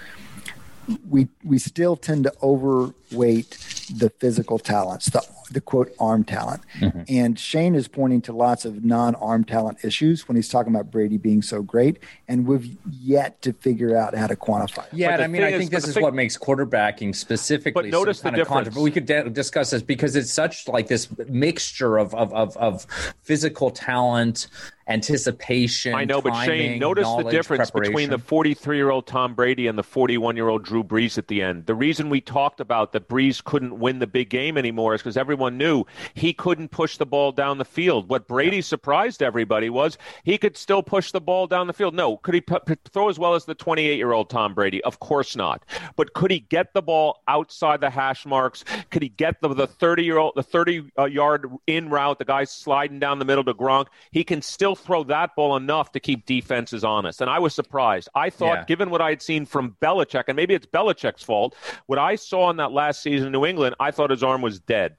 S3: we we still tend to overweight the physical talents, the the quote arm talent. Mm-hmm. And Shane is pointing to lots of non arm talent issues when he's talking about Brady being so great, and we've yet to figure out how to quantify. It.
S5: Yeah, I mean, I think is, this is thing, what makes quarterbacking specifically.
S6: But notice the difference.
S5: we could de- discuss this because it's such like this mixture of of of, of physical talent anticipation.
S6: I know,
S5: timing,
S6: but Shane, notice the difference between the 43 year old Tom Brady and the 41 year old Drew Brees at the end. The reason we talked about that Brees couldn't win the big game anymore is because everyone knew he couldn't push the ball down the field. What Brady yeah. surprised everybody was he could still push the ball down the field. No, could he p- p- throw as well as the 28 year old Tom Brady? Of course not. But could he get the ball outside the hash marks? Could he get the 30 year old, the 30 uh, yard in route, the guy sliding down the middle to Gronk? He can still throw that ball enough to keep defenses honest. And I was surprised. I thought, yeah. given what I had seen from Belichick, and maybe it's Belichick's fault, what I saw in that last season in New England, I thought his arm was dead.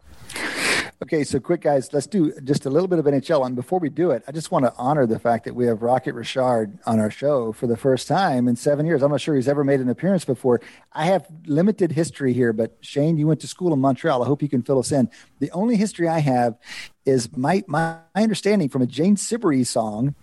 S3: Okay, so quick, guys, let's do just a little bit of NHL. And before we do it, I just want to honor the fact that we have Rocket Richard on our show for the first time in seven years. I'm not sure he's ever made an appearance before. I have limited history here, but Shane, you went to school in Montreal. I hope you can fill us in. The only history I have is my, my understanding from a Jane Siberry song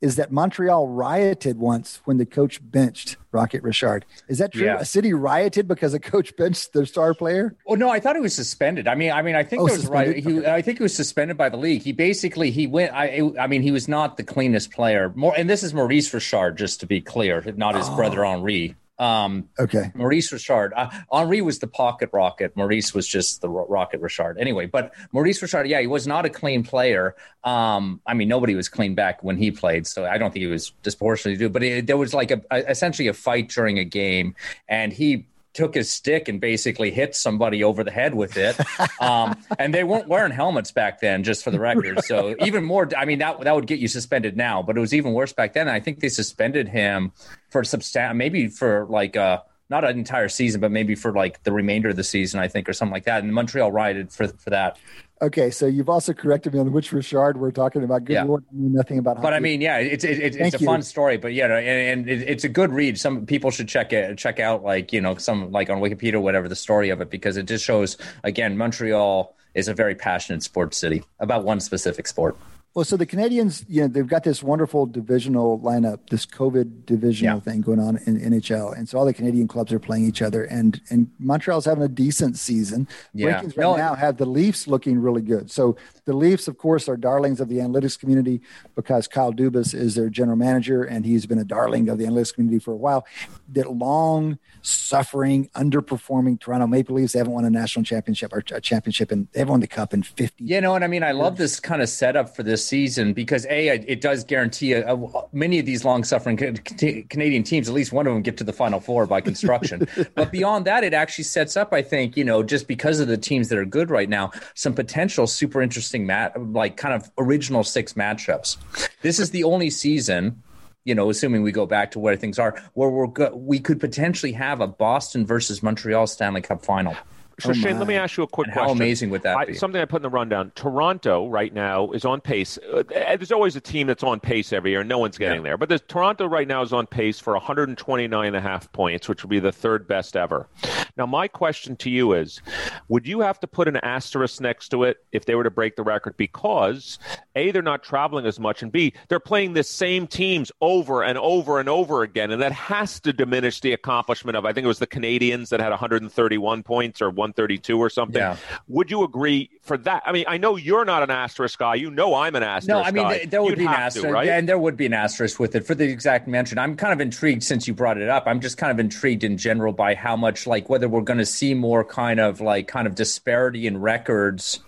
S3: is that Montreal rioted once when the coach benched Rocket Richard. Is that true? Yeah. A city rioted because a coach benched their star player?
S5: Oh no, I thought he was suspended. I mean, I mean, I think oh, was right. He, I think he was suspended by the league. He basically he went. I, I mean, he was not the cleanest player. More, and this is Maurice Richard, just to be clear, not his oh. brother Henri.
S3: Um, okay.
S5: Maurice Richard. Uh, Henri was the pocket rocket. Maurice was just the ro- rocket Richard. Anyway, but Maurice Richard, yeah, he was not a clean player. Um, I mean, nobody was clean back when he played, so I don't think he was disproportionately due. But it, there was like a, a, essentially a fight during a game, and he took his stick and basically hit somebody over the head with it. Um, and they weren't wearing helmets back then, just for the record. So even more, I mean, that that would get you suspended now, but it was even worse back then. I think they suspended him for substan, maybe for like uh not an entire season, but maybe for like the remainder of the season, I think, or something like that. And Montreal rioted for for that.
S3: Okay, so you've also corrected me on which Richard we're talking about. Good yeah. Lord, I mean nothing about. Hockey.
S5: But I mean, yeah, it's it's, it's a you. fun story. But yeah, and, and it's a good read. Some people should check it check out, like you know, some like on Wikipedia or whatever, the story of it because it just shows again Montreal is a very passionate sports city about one specific sport.
S3: Well, so the Canadians, you know, they've got this wonderful divisional lineup, this COVID divisional yeah. thing going on in NHL, and so all the Canadian clubs are playing each other, and and Montreal's having a decent season. Yeah. Rankings right no, now have the Leafs looking really good. So the Leafs, of course, are darlings of the analytics community because Kyle Dubas is their general manager, and he's been a darling of the analytics community for a while. That long suffering, underperforming Toronto Maple Leafs. They haven't won a national championship or a championship, and they haven't won the cup in 50.
S5: You know what I mean? I love this kind of setup for this season because a it does guarantee a, a, many of these long suffering Canadian teams, at least one of them, get to the final four by construction. but beyond that, it actually sets up, I think, you know, just because of the teams that are good right now, some potential super interesting mat like kind of original six matchups. This is the only season you know, assuming we go back to where things are, where we're go- we could potentially have a Boston versus Montreal Stanley Cup final.
S6: So, oh Shane, let me ask you a quick
S5: and
S6: question.
S5: How amazing would that
S6: I,
S5: be?
S6: Something I put in the rundown. Toronto right now is on pace. Uh, there's always a team that's on pace every year. and No one's getting yeah. there. But the, Toronto right now is on pace for 129 and a half points, which would be the third best ever. Now, my question to you is would you have to put an asterisk next to it if they were to break the record? Because, A, they're not traveling as much, and B, they're playing the same teams over and over and over again. And that has to diminish the accomplishment of, I think it was the Canadiens that had 131 points or 132 or something. Yeah. Would you agree for that? I mean, I know you're not an asterisk guy. You know I'm an asterisk
S5: No, I mean,
S6: guy.
S5: there would You'd be an asterisk. To, right? And there would be an asterisk with it for the exact mention. I'm kind of intrigued since you brought it up. I'm just kind of intrigued in general by how much, like, whether we're going to see more kind of like kind of disparity in records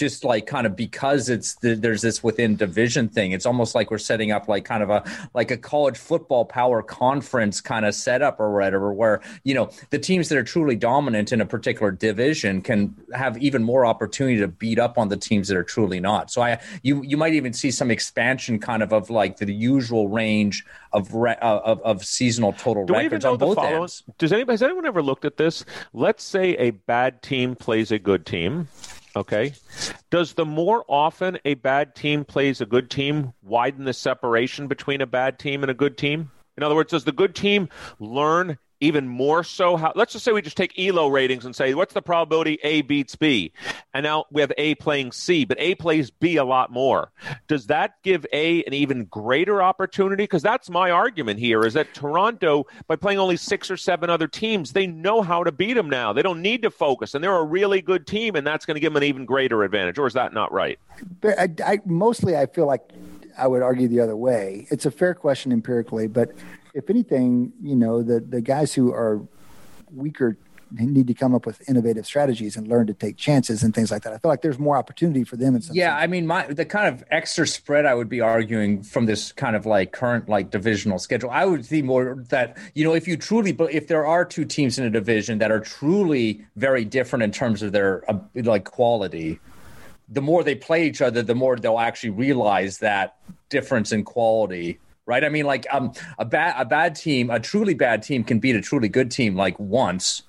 S5: just like kind of because it's the, there's this within division thing. It's almost like we're setting up like kind of a like a college football power conference kind of setup or whatever, where you know the teams that are truly dominant in a particular division can have even more opportunity to beat up on the teams that are truly not. So I you you might even see some expansion kind of of like the usual range of re, uh, of, of seasonal total Do records on both ends.
S6: Does anybody has anyone ever looked at this? Let's say a bad team plays a good team. Okay. Does the more often a bad team plays a good team widen the separation between a bad team and a good team? In other words, does the good team learn even more so how let's just say we just take elo ratings and say what's the probability a beats b? And now we have a playing c but a plays b a lot more. Does that give a an even greater opportunity? Because that's my argument here is that toronto by playing only six or seven other teams they know how to beat them now. They don't need to focus and they're a really good team and that's going to give them an even greater advantage or is that not right?
S3: I, I, mostly i feel like I would argue the other way. It's a fair question empirically, but if anything, you know, the the guys who are weaker need to come up with innovative strategies and learn to take chances and things like that. I feel like there's more opportunity for them. In some
S5: yeah,
S3: sense.
S5: I mean, my the kind of extra spread I would be arguing from this kind of like current like divisional schedule. I would see more that you know if you truly, but if there are two teams in a division that are truly very different in terms of their uh, like quality, the more they play each other, the more they'll actually realize that difference in quality right? I mean, like um, a bad a bad team, a truly bad team can beat a truly good team like once,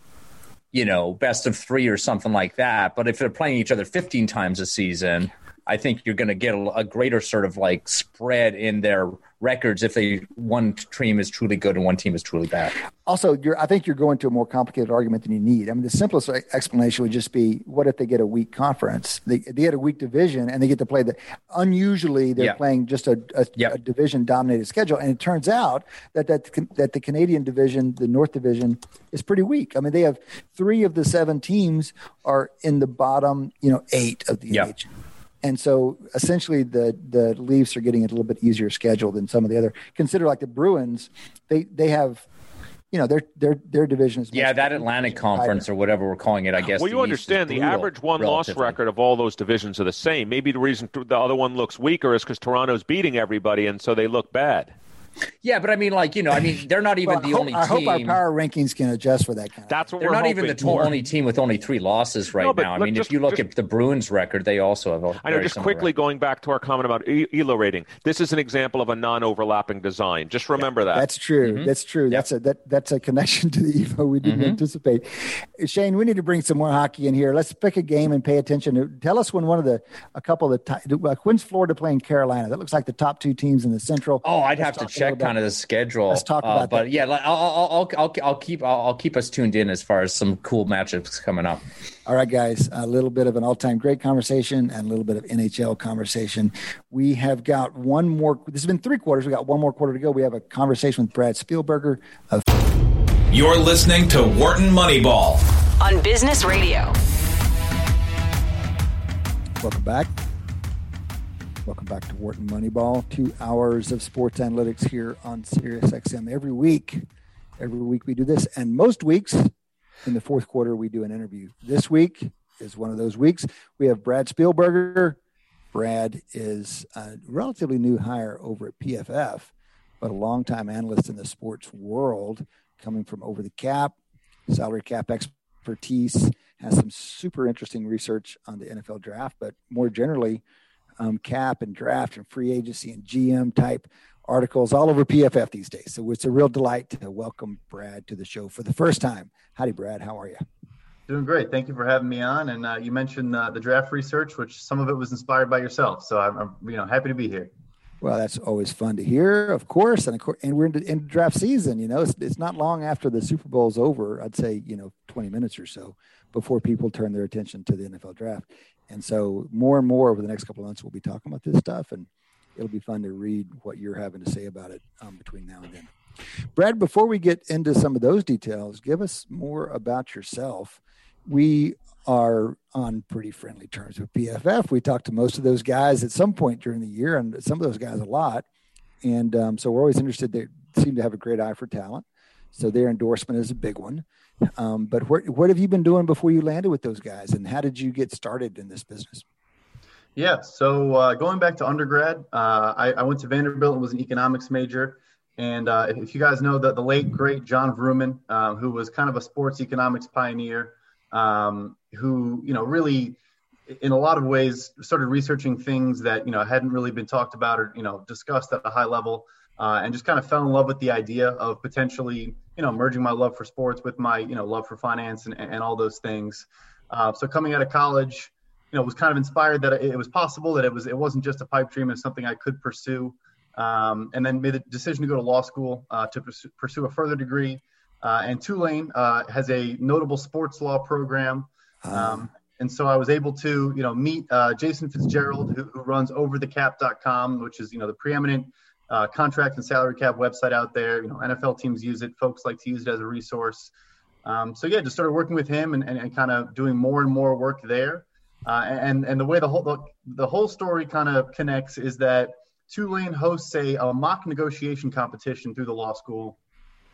S5: you know, best of three or something like that. But if they're playing each other 15 times a season, I think you're going to get a, a, greater sort of like spread in their records if they one team is truly good and one team is truly bad.
S3: Also, I think you're going to a more complicated argument than you need. I mean, the simplest explanation would just be: what if they get a weak conference? They, they get a weak division, and they get to play the. Unusually, they're yeah. playing just a, a, yep. a division-dominated schedule, and it turns out that that that the Canadian division, the North Division, is pretty weak. I mean, they have three of the seven teams are in the bottom, you know, eight of the yep. And so essentially the the Leafs are getting a little bit easier schedule than some of the other. Consider like the Bruins, they they have you know their their their division is
S5: yeah that Atlantic Conference or whatever we're calling it I guess.
S6: Well, you understand the average one loss record of all those divisions are the same. Maybe the reason the other one looks weaker is because Toronto's beating everybody and so they look bad.
S5: Yeah, but I mean, like you know, I mean, they're not even well, the
S3: hope,
S5: only.
S3: I hope our power rankings can adjust for that kind.
S6: Of That's what
S5: they're
S6: not
S5: even the to- only team with only three losses right no, now. I mean, just, if you look just, at the Bruins record, they also have. A
S6: I know. Just quickly record. going back to our comment about ELO rating, this is an example of a non-overlapping design. Just remember
S3: yeah,
S6: that.
S3: That's true. Mm-hmm. That's true. Yep. That's a that that's a connection to the EVO we didn't mm-hmm. anticipate. Shane, we need to bring some more hockey in here. Let's pick a game and pay attention. Tell us when one of the a couple of the like when's Florida playing Carolina? That looks like the top two teams in the Central.
S5: Oh, I'd Let's have to check kind of the schedule schedule.
S3: Let's talk about uh,
S5: But that. yeah, I'll, I'll, I'll, I'll, keep I'll, I'll keep us tuned in as far as some cool matchups coming up.
S3: All right, guys, a little bit of an all-time great conversation and a little bit of NHL conversation. We have got one more. This has been three quarters. We got one more quarter to go. We have a conversation with Brad Spielberger. Of-
S1: You're listening to Wharton Moneyball
S2: on Business Radio.
S3: Welcome back. Welcome back to Wharton Moneyball. Two hours of sports analytics here on SiriusXM every week. Every week we do this, and most weeks in the fourth quarter we do an interview. This week is one of those weeks. We have Brad Spielberger. Brad is a relatively new hire over at PFF, but a longtime analyst in the sports world, coming from over the cap, salary cap expertise, has some super interesting research on the NFL draft, but more generally um, cap and draft and free agency and GM type articles all over PFF these days. So it's a real delight to welcome Brad to the show for the first time. Howdy, Brad. How are you?
S7: Doing great. Thank you for having me on. And uh, you mentioned uh, the draft research, which some of it was inspired by yourself. So I'm, I'm, you know happy to be here.
S3: Well, that's always fun to hear, of course, and of course, and we're in, in draft season. You know, it's, it's not long after the Super Bowl's over. I'd say you know 20 minutes or so before people turn their attention to the NFL draft. And so more and more over the next couple of months, we'll be talking about this stuff, and it'll be fun to read what you're having to say about it um, between now and then. Brad, before we get into some of those details, give us more about yourself. We are on pretty friendly terms with PFF. We talk to most of those guys at some point during the year, and some of those guys a lot. And um, so we're always interested. They seem to have a great eye for talent. So their endorsement is a big one. Um, but what what have you been doing before you landed with those guys, and how did you get started in this business?
S7: Yeah. So uh, going back to undergrad, uh, I, I, went to Vanderbilt and was an economics major. And uh, if you guys know that the late great John Vrooman, uh, who was kind of a sports economics pioneer, um, who you know really, in a lot of ways, started researching things that you know hadn't really been talked about or you know discussed at a high level, uh, and just kind of fell in love with the idea of potentially you know merging my love for sports with my you know love for finance and, and all those things. Uh, so coming out of college you know was kind of inspired that it was possible that it was it wasn't just a pipe dream it's something i could pursue um, and then made the decision to go to law school uh, to pursue, pursue, a further degree uh, and tulane uh, has a notable sports law program ah. um, and so i was able to you know meet uh, jason fitzgerald who, who, runs overthecap.com which is you know the preeminent uh, contract and salary cap website out there. You know nfl teams use it. Folks like to use it as a resource. Um, so yeah just started working with him and, and, and kind of doing more and more work there. Uh, and and the way the whole the, the whole story kind of connects is that Tulane hosts a, a, mock negotiation competition through the law school,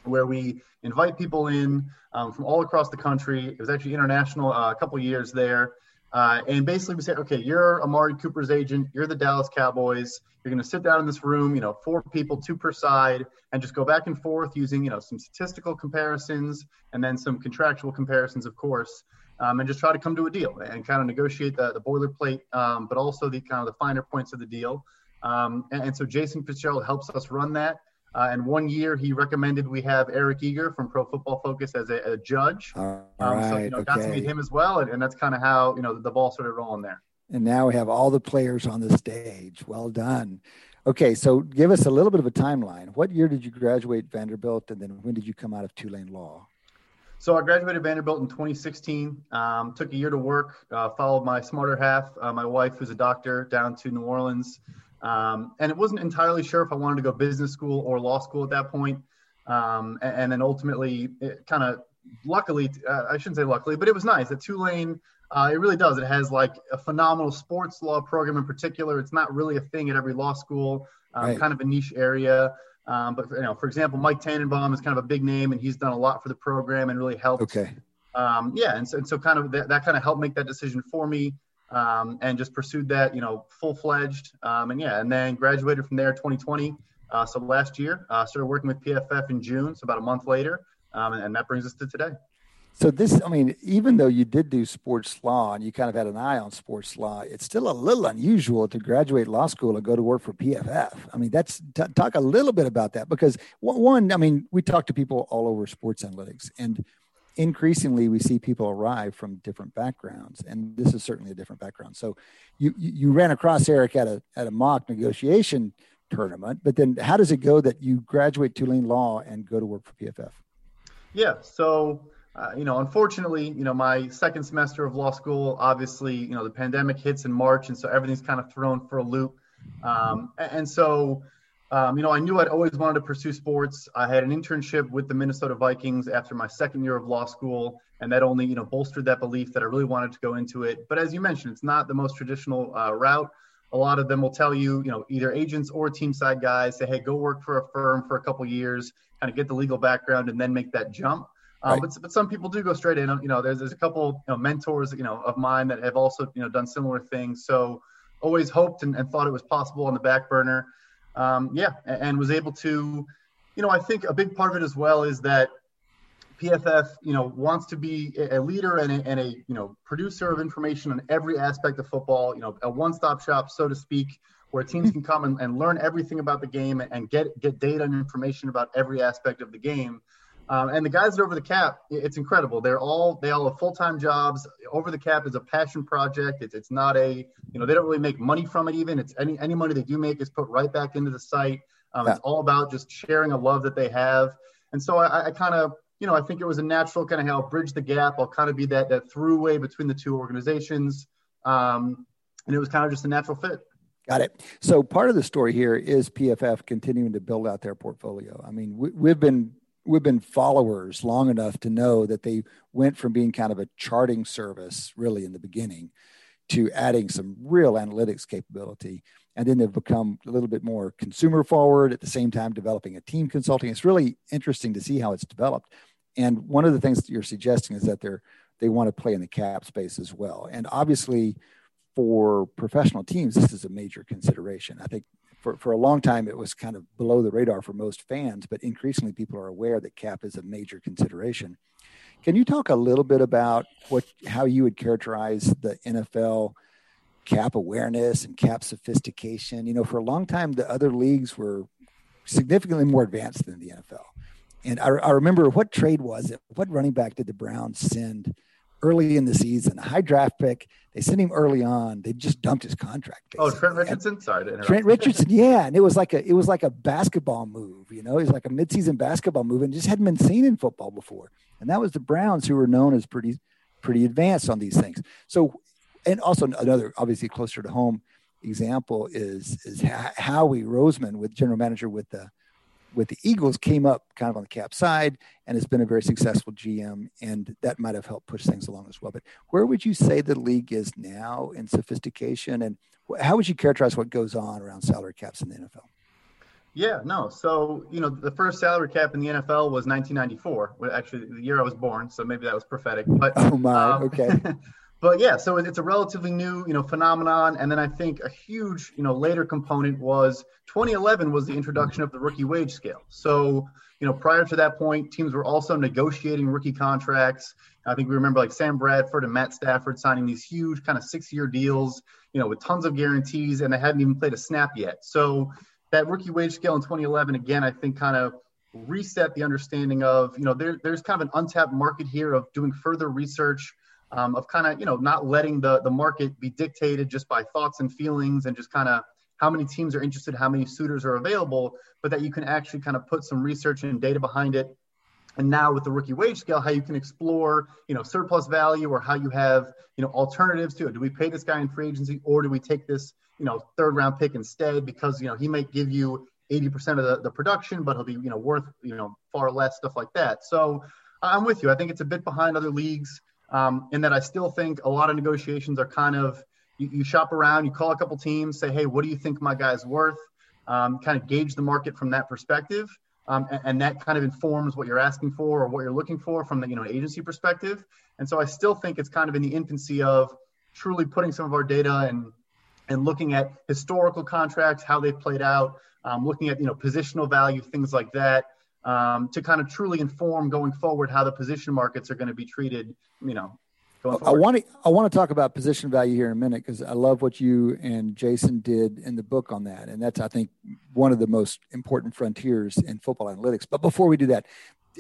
S7: where we invite people in um, from all across the country. It was actually international uh, a couple years there, uh, and basically we say, okay, you're Amari Cooper's agent, you're the Dallas Cowboys. You're going to sit down in this room, you know, four people, two per side, and just go back and forth using, you know, some statistical comparisons and then some contractual comparisons, of course um, and just try to come to a deal and kind of negotiate the, the boilerplate, um, but also the kind of the finer points of the deal. Um, and, and, so Jason Fitzgerald helps us run that. Uh, and one year he recommended we have Eric Eager from Pro Football Focus as a, a judge.
S3: All right, so you
S7: know,
S3: okay.
S7: got to meet him as well, and, and that's kind of how you know the, the ball started rolling there.
S3: And now we have all the players on the stage. Well done. Okay, so give us a little bit of a timeline. What year did you graduate Vanderbilt, and then when did you come out of Tulane Law?
S7: So I graduated Vanderbilt in 2016. Um, took a year to work. Uh, followed my smarter half, uh, my wife, who's a doctor, down to New Orleans. Um, and it wasn't entirely sure if I wanted to go business school or law school at that point. Um, and, and, then ultimately, it kind of luckily, uh, I shouldn't say luckily, but it was nice. At Tulane, uh, it really does. It has like a phenomenal sports law program in particular. It's not really a thing at every law school, um, right. kind of a niche area. Um, but you know, for example, Mike Tannenbaum is kind of a big name, and he's done a lot for the program and really helped.
S3: Okay.
S7: Um, yeah, and so, and so kind of that, that kind of helped make that decision for me, um, and just pursued that, you know, full fledged. Um, and yeah, and then graduated from there 2020. Uh, so last year, uh, started working with PFF in June, so about a month later, um, and, and that brings us to today.
S3: So this, I mean, even though you did do sports law and you kind of had an eye on sports law, it's still a little unusual to graduate law school and go to work for PFF. I mean, that's t- talk a little bit about that because one, I mean, we talk to people all over sports analytics, and increasingly we see people arrive from different backgrounds, and this is certainly a different background. So you you ran across Eric at a at a mock negotiation tournament, but then how does it go that you graduate Tulane Law and go to work for PFF?
S7: Yeah, so uh, you know, unfortunately, you know, my second semester of law school, obviously, you know, the pandemic hits in March, and so everything's kind of thrown for a loop. Um, and so, um, you know, I knew I'd always wanted to pursue sports. I had an internship with the Minnesota Vikings after my second year of law school, and that only, you know, bolstered that belief that I really wanted to go into it. But as you mentioned, it's not the most traditional uh, route. A lot of them will tell you, you know, either agents or team side guys say, hey, go work for a firm for a couple years, kind of get the legal background, and then make that jump. Um, right. but, but some people do go straight in. You know, there's, there's a couple you know, mentors you know of mine that have also you know done similar things. So always hoped and, and thought it was possible on the back burner. Um, yeah, and, and, was able to, you know, I think a big part of it as well is that PFF, you know, wants to be a leader and a, and a you know producer of information on every aspect of football. You know, a one-stop shop, so to speak, where teams can come and, and learn everything about the game and get get data and information about every aspect of the game. Um, and the guys that over the cap, it's incredible. They're all they all have full time jobs. Over the cap is a passion project. It's it's not a you know they don't really make money from it even. It's any any money they do make is put right back into the site. Um, yeah. It's all about just sharing a love that they have. And so I, I kind of you know I think it was a natural kind of help bridge the gap. I'll kind of be that that throughway between the two organizations. Um, and it was kind of just a natural fit.
S3: Got it. So part of the story here is PFF continuing to build out their portfolio. I mean, we, have been we've been followers long enough to know that they went from being kind of a charting service really in the beginning to adding some real analytics capability. And then they've become a little bit more consumer forward at the same time developing a team consulting. It's really interesting to see how it's developed. And one of the things that you're suggesting is that they're they want to play in the cap space as well. And obviously for professional teams, this is a major consideration. I think for, for a long time, it was kind of below the radar for most fans, but increasingly people are aware that cap is a major consideration. Can you talk a little bit about what how you would characterize the NFL cap awareness and cap sophistication? You know, for a long time, the other leagues were significantly more advanced than the NFL. And I, I remember what trade was it? What running back did the Browns send early in the season, a high draft pick. They sent him early on. They just dumped his contract.
S7: Basically. Oh, Trent Richardson. Sorry.
S3: Trent Richardson, yeah, and it was like a it was like a basketball move. You know, it was like a midseason basketball move, and just hadn't been seen in football before. And that was the Browns, who were known as pretty pretty advanced on these things. So, and also another obviously closer to home example is is Howie Roseman with general manager with the with the Eagles came up kind of on the cap side and has been a very successful GM, and that might have helped push things along as well. But where would you say the league is now in sophistication, and how would you characterize what goes on around salary caps in the NFL?
S7: Yeah, no. So, you know, the first salary cap in the NFL was 1994, actually the year I was born. So maybe that was prophetic. But
S3: oh my, um, okay.
S7: but yeah, so it's a relatively new, you know, phenomenon. And then I think a huge, you know, later component was 2011 was the introduction of the rookie wage scale. So, you know, prior to that point, teams were also negotiating rookie contracts. I think we remember like Sam Bradford and Matt Stafford signing these huge kind of six-year deals, you know, with tons of guarantees, and they hadn't even played a snap yet. So that rookie wage scale in 2011, again, I think kind of reset the understanding of, you know, there, there's kind of an untapped market here of doing further research um, of kind of you know not letting the the market be dictated just by thoughts and feelings and just kind of how many teams are interested, how many suitors are available, but that you can actually kind of put some research and data behind it. And now with the rookie wage scale, how you can explore, you know, surplus value or how you have, you know, alternatives to it. Do we pay this guy in free agency or do we take this, you know, third round pick instead because, you know, he might give you 80% of the, the production, but he'll be, you know, worth, you know, far less, stuff like that. So I'm with you. I think it's a bit behind other leagues um, in that I still think a lot of negotiations are kind of you, you, shop around, you call a couple teams, say, hey, what do you think my guy's worth? Um, kind of gauge the market from that perspective. Um, and, and, that kind of informs what you're asking for or what you're looking for from the you know agency perspective. And so I still think it's kind of in the infancy of truly putting some of our data and and looking at historical contracts, how they've played out, um, looking at you know positional value, things like that um, to kind of truly inform going forward how the position markets are going to be treated. You know,
S3: I want to I want to talk about position value here in a minute because I love what you and Jason did in the book on that, and that's I think one of the most important frontiers in football analytics. But before we do that,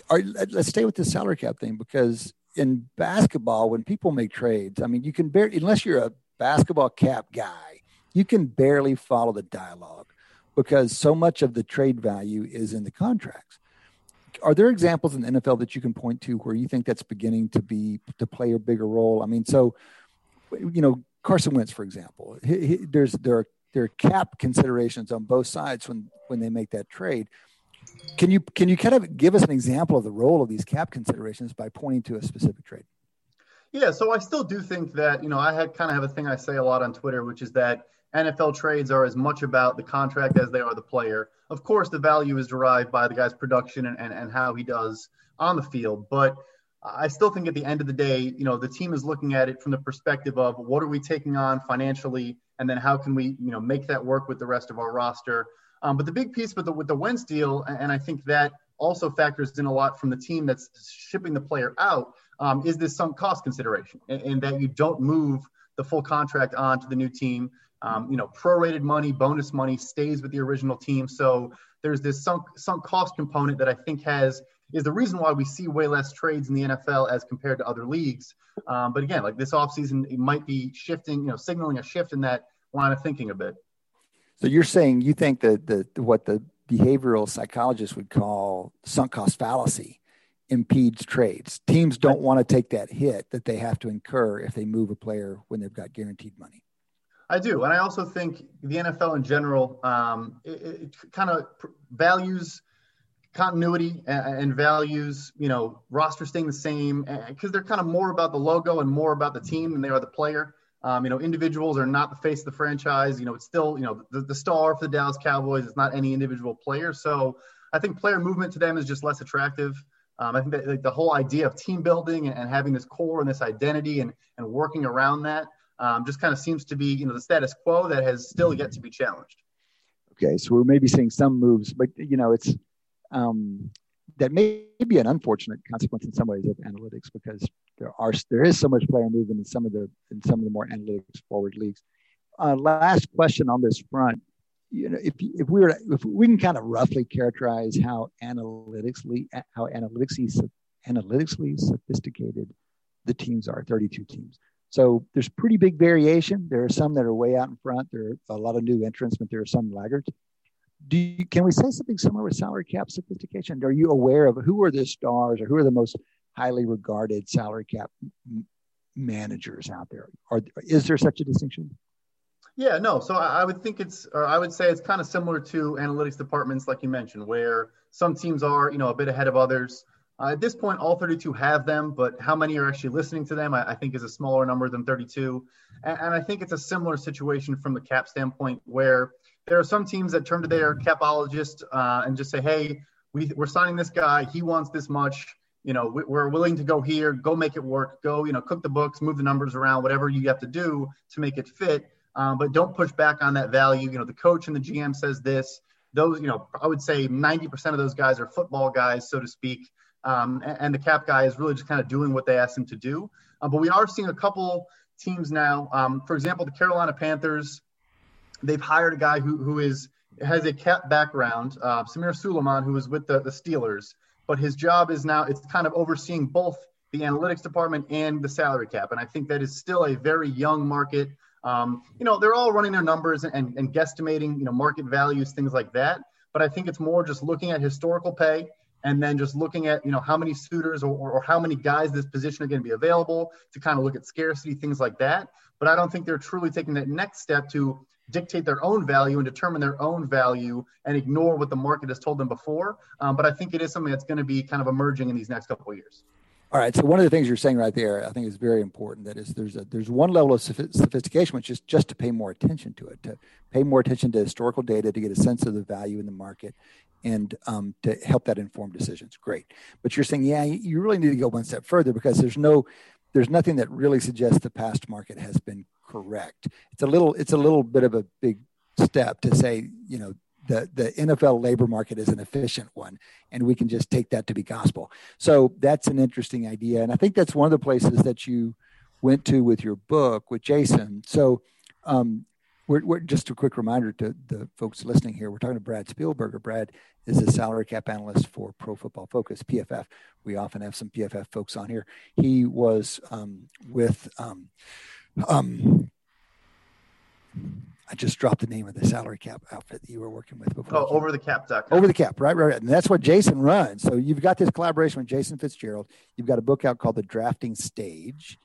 S3: are, let's stay with the salary cap thing because in basketball, when people make trades, I mean, you can barely unless you're a basketball cap guy, you can barely follow the dialogue because so much of the trade value is in the contracts are there examples in the NFL that you can point to where you think that's beginning to be to play a bigger role? I mean, so you know, Carson Wentz, for example, he, he, there's there are there are cap considerations on both sides when when they make that trade. Can you can you kind of give us an example of the role of these cap considerations by pointing to a specific trade?
S7: Yeah, so I still do think that you know I had kind of have a thing I say a lot on Twitter, which is that NFL trades are as much about the contract as they are the player. Of course, the value is derived by the guy's production and, and, and how he does on the field. But I still think at the end of the day, you know, the team is looking at it from the perspective of what are we taking on financially, and then how can we, you know, make that work with the rest of our roster. Um, but the big piece with the with the Wentz deal, and I think that also factors in a lot from the team that's shipping the player out, um, is this sunk cost consideration, and, and that you don't move the full contract on to the new team. Um, you know, prorated money, bonus money stays with the original team. So there's this sunk sunk cost component that I think has is the reason why we see way less trades in the NFL as compared to other leagues. Um, but again, like this offseason, it might be shifting, you know, signaling a shift in that line of thinking a bit.
S3: So you're saying you think that the what the behavioral psychologists would call sunk cost fallacy impedes trades. Teams don't want to take that hit that they have to incur if they move a player when they've got guaranteed money.
S7: I do, and I also think the NFL in general um, it, it kind of values continuity and, and, values you know roster staying the same because they're kind of more about the logo and more about the team than they are the player. Um, you know, individuals are not the face of the franchise. You know, it's still you know the, the star for the Dallas Cowboys. It's not any individual player. So I think player movement to them is just less attractive. Um, I think that like, the whole idea of team building and, and having this core and this identity and, and working around that um, just kind of seems to be, you know, the status quo that has still yet to be challenged.
S3: Okay, so we're maybe seeing some moves, but you know, it's um, that may be an unfortunate consequence in some ways of analytics because there are there is so much player movement in some of the in some of the more analytics forward leagues. Uh, last question on this front, you know, if if we were if we can kind of roughly characterize how analytically how analytically analytically sophisticated the teams are, 32 teams. So there's pretty big variation. There are some that are way out in front. There are a lot of new entrants, but there are some laggards. Do you, can we say something similar with salary cap sophistication? Are you aware of who are the stars or who are the most highly regarded salary cap managers out there? Or is there such a distinction?
S7: Yeah, no. So I, would think it's, or I would say it's kind of similar to analytics departments, like you mentioned, where some teams are, you know, a bit ahead of others. Uh, at this point, all 32 have them, but how many are actually listening to them, I, I think, is a smaller number than 32. And, and, I think it's a similar situation from the cap standpoint, where there are some teams that turn to their capologist uh, and just say, "Hey, we, we're signing this guy. He wants this much. You know, we, we're willing to go here. Go make it work. Go, you know, cook the books, move the numbers around, whatever you have to do to make it fit. Um, but don't push back on that value. You know, the coach and the GM says this. Those, you know, I would say 90% of those guys are football guys, so to speak. Um, and, and, the cap guy is really just kind of doing what they asked him to do. Uh, but we are seeing a couple teams now. Um, for example, the Carolina Panthers, they've hired a guy who, who is has a cap background, uh, Samir Suleiman, who was with the, the Steelers. But his job is now it's kind of overseeing both the analytics department and the salary cap. And I think that is still a very young market. Um, you know, they're all running their numbers and, and guesstimating, you know, market values, things like that. But I think it's more just looking at historical pay and then just looking at you know how many suitors or, or, how many guys this position are going to be available to kind of look at scarcity things like that but i don't think they're truly taking that next step to dictate their own value and determine their own value and ignore what the market has told them before um, but i think it is something that's going to be kind of emerging in these next couple of years
S3: all right. So one of the things you're saying right there, I think, is very important. That is, there's a there's one level of sophistication, which is just to pay more attention to it, to pay more attention to historical data, to get a sense of the value in the market, and um, to help that inform decisions. Great. But you're saying, yeah, you really need to go one step further because there's no there's nothing that really suggests the past market has been correct. It's a little it's a little bit of a big step to say, you know, the, the NFL labor market is an efficient one, and we can just take that to be gospel. So that's an interesting idea. And I think that's one of the places that you went to with your book with Jason. So um, we're, we're, just a quick reminder to the folks listening here. We're talking to Brad Spielberger. Brad is a salary cap analyst for Pro Football Focus (PFF). We often have some PFF folks on here. He was um, with um, um I just dropped the name of the salary cap outfit that you were working with before.
S7: Oh, over the cap.
S3: Over the cap, right, right, right. And that's what Jason runs. So you've got this collaboration with Jason Fitzgerald. You've got a book out called The Drafting Stage,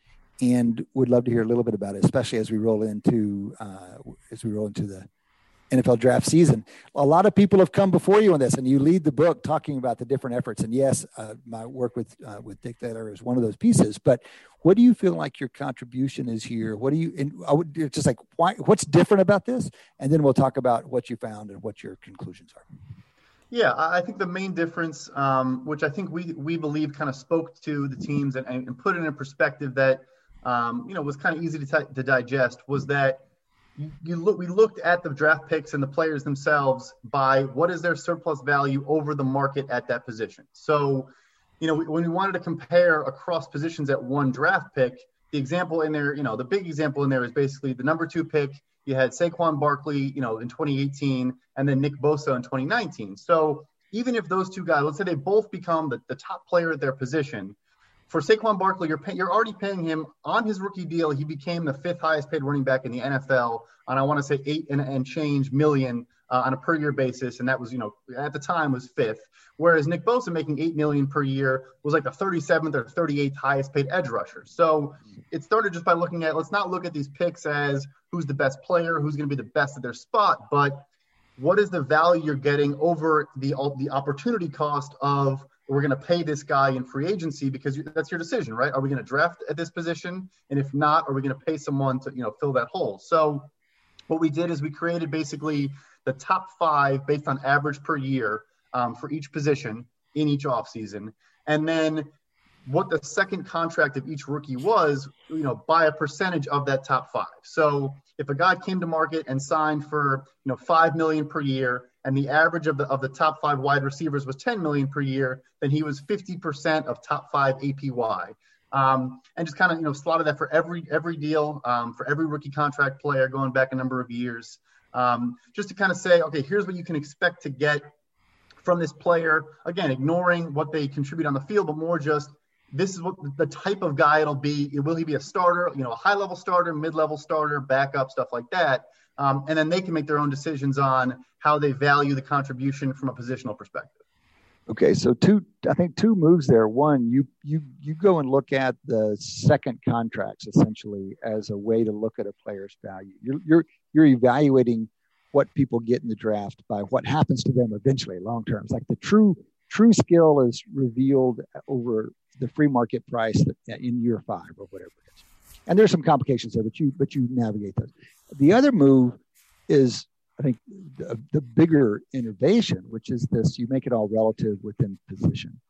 S3: and would love to hear a little bit about it, especially as we roll into uh, as we roll into the NFL draft season. A lot of people have come before you on this, and you lead the book talking about the different efforts. And yes, uh, my work with uh, with Dick Thaler is one of those pieces. But what do you feel like your contribution is here? What do you? And I would just like why, what's different about this, and then we'll talk about what you found and what your conclusions are.
S7: Yeah, I think the main difference, um, which I think we we believe kind of spoke to the teams and, and put it in perspective that um, you know was kind of easy to, t- to digest, was that you, look we looked at the draft picks and the players themselves by what is their surplus value over the market at that position. So, you know, when we wanted to compare across positions at one draft pick, the example in there, you know, the big example in there is basically the number two pick. You had Saquon Barkley, you know, in 2018, and then Nick Bosa in 2019. So even if those two guys, let's say they both become the, the top player at their position, for Saquon Barkley, you're pay, you're already paying him on his rookie deal. He became the fifth highest paid running back in the NFL, and I want to say eight and, and change million uh, on a per year basis, and that was you know at the time was fifth. Whereas Nick Bosa making eight million per year was like the 37th or 38th highest paid edge rusher. So it started just by looking at let's not look at these picks as who's the best player, who's going to be the best at their spot, but what is the value you're getting over the the opportunity cost of we're going to pay this guy in free agency because you, that's your decision, right? Are we going to draft at this position? And if not, are we going to pay someone to, you know, fill that hole? So what we did is we created basically the top five based on average per year um, for each position in each offseason. And then what the second contract of each rookie was, you know, by a percentage of that top five. So if a guy came to market and signed for, you know, five million per year, and the average of the of the top five wide receivers was 10 million per year, then he was 50% of top five APY. Um, and just kind of you know slotted that for every every deal um, for every rookie contract player going back a number of years, um, just to kind of say, okay, here's what you can expect to get from this player. Again, ignoring what they contribute on the field, but more just this is what the type of guy it'll be. Will he be a starter? You know, a high level starter, mid level starter, backup, stuff like that. Um, and then they can make their own decisions on how they value the contribution from a positional perspective.
S3: Okay, so two, I think two moves there. One, you you you go and look at the second contracts essentially as a way to look at a player's value. You're you're you're evaluating what people get in the draft by what happens to them eventually, long term. It's like the true true skill is revealed over the free market price in year five or whatever it is. And there's some complications there, but you but you navigate those. The other move is I think the, the bigger innovation, which is this you make it all relative within position.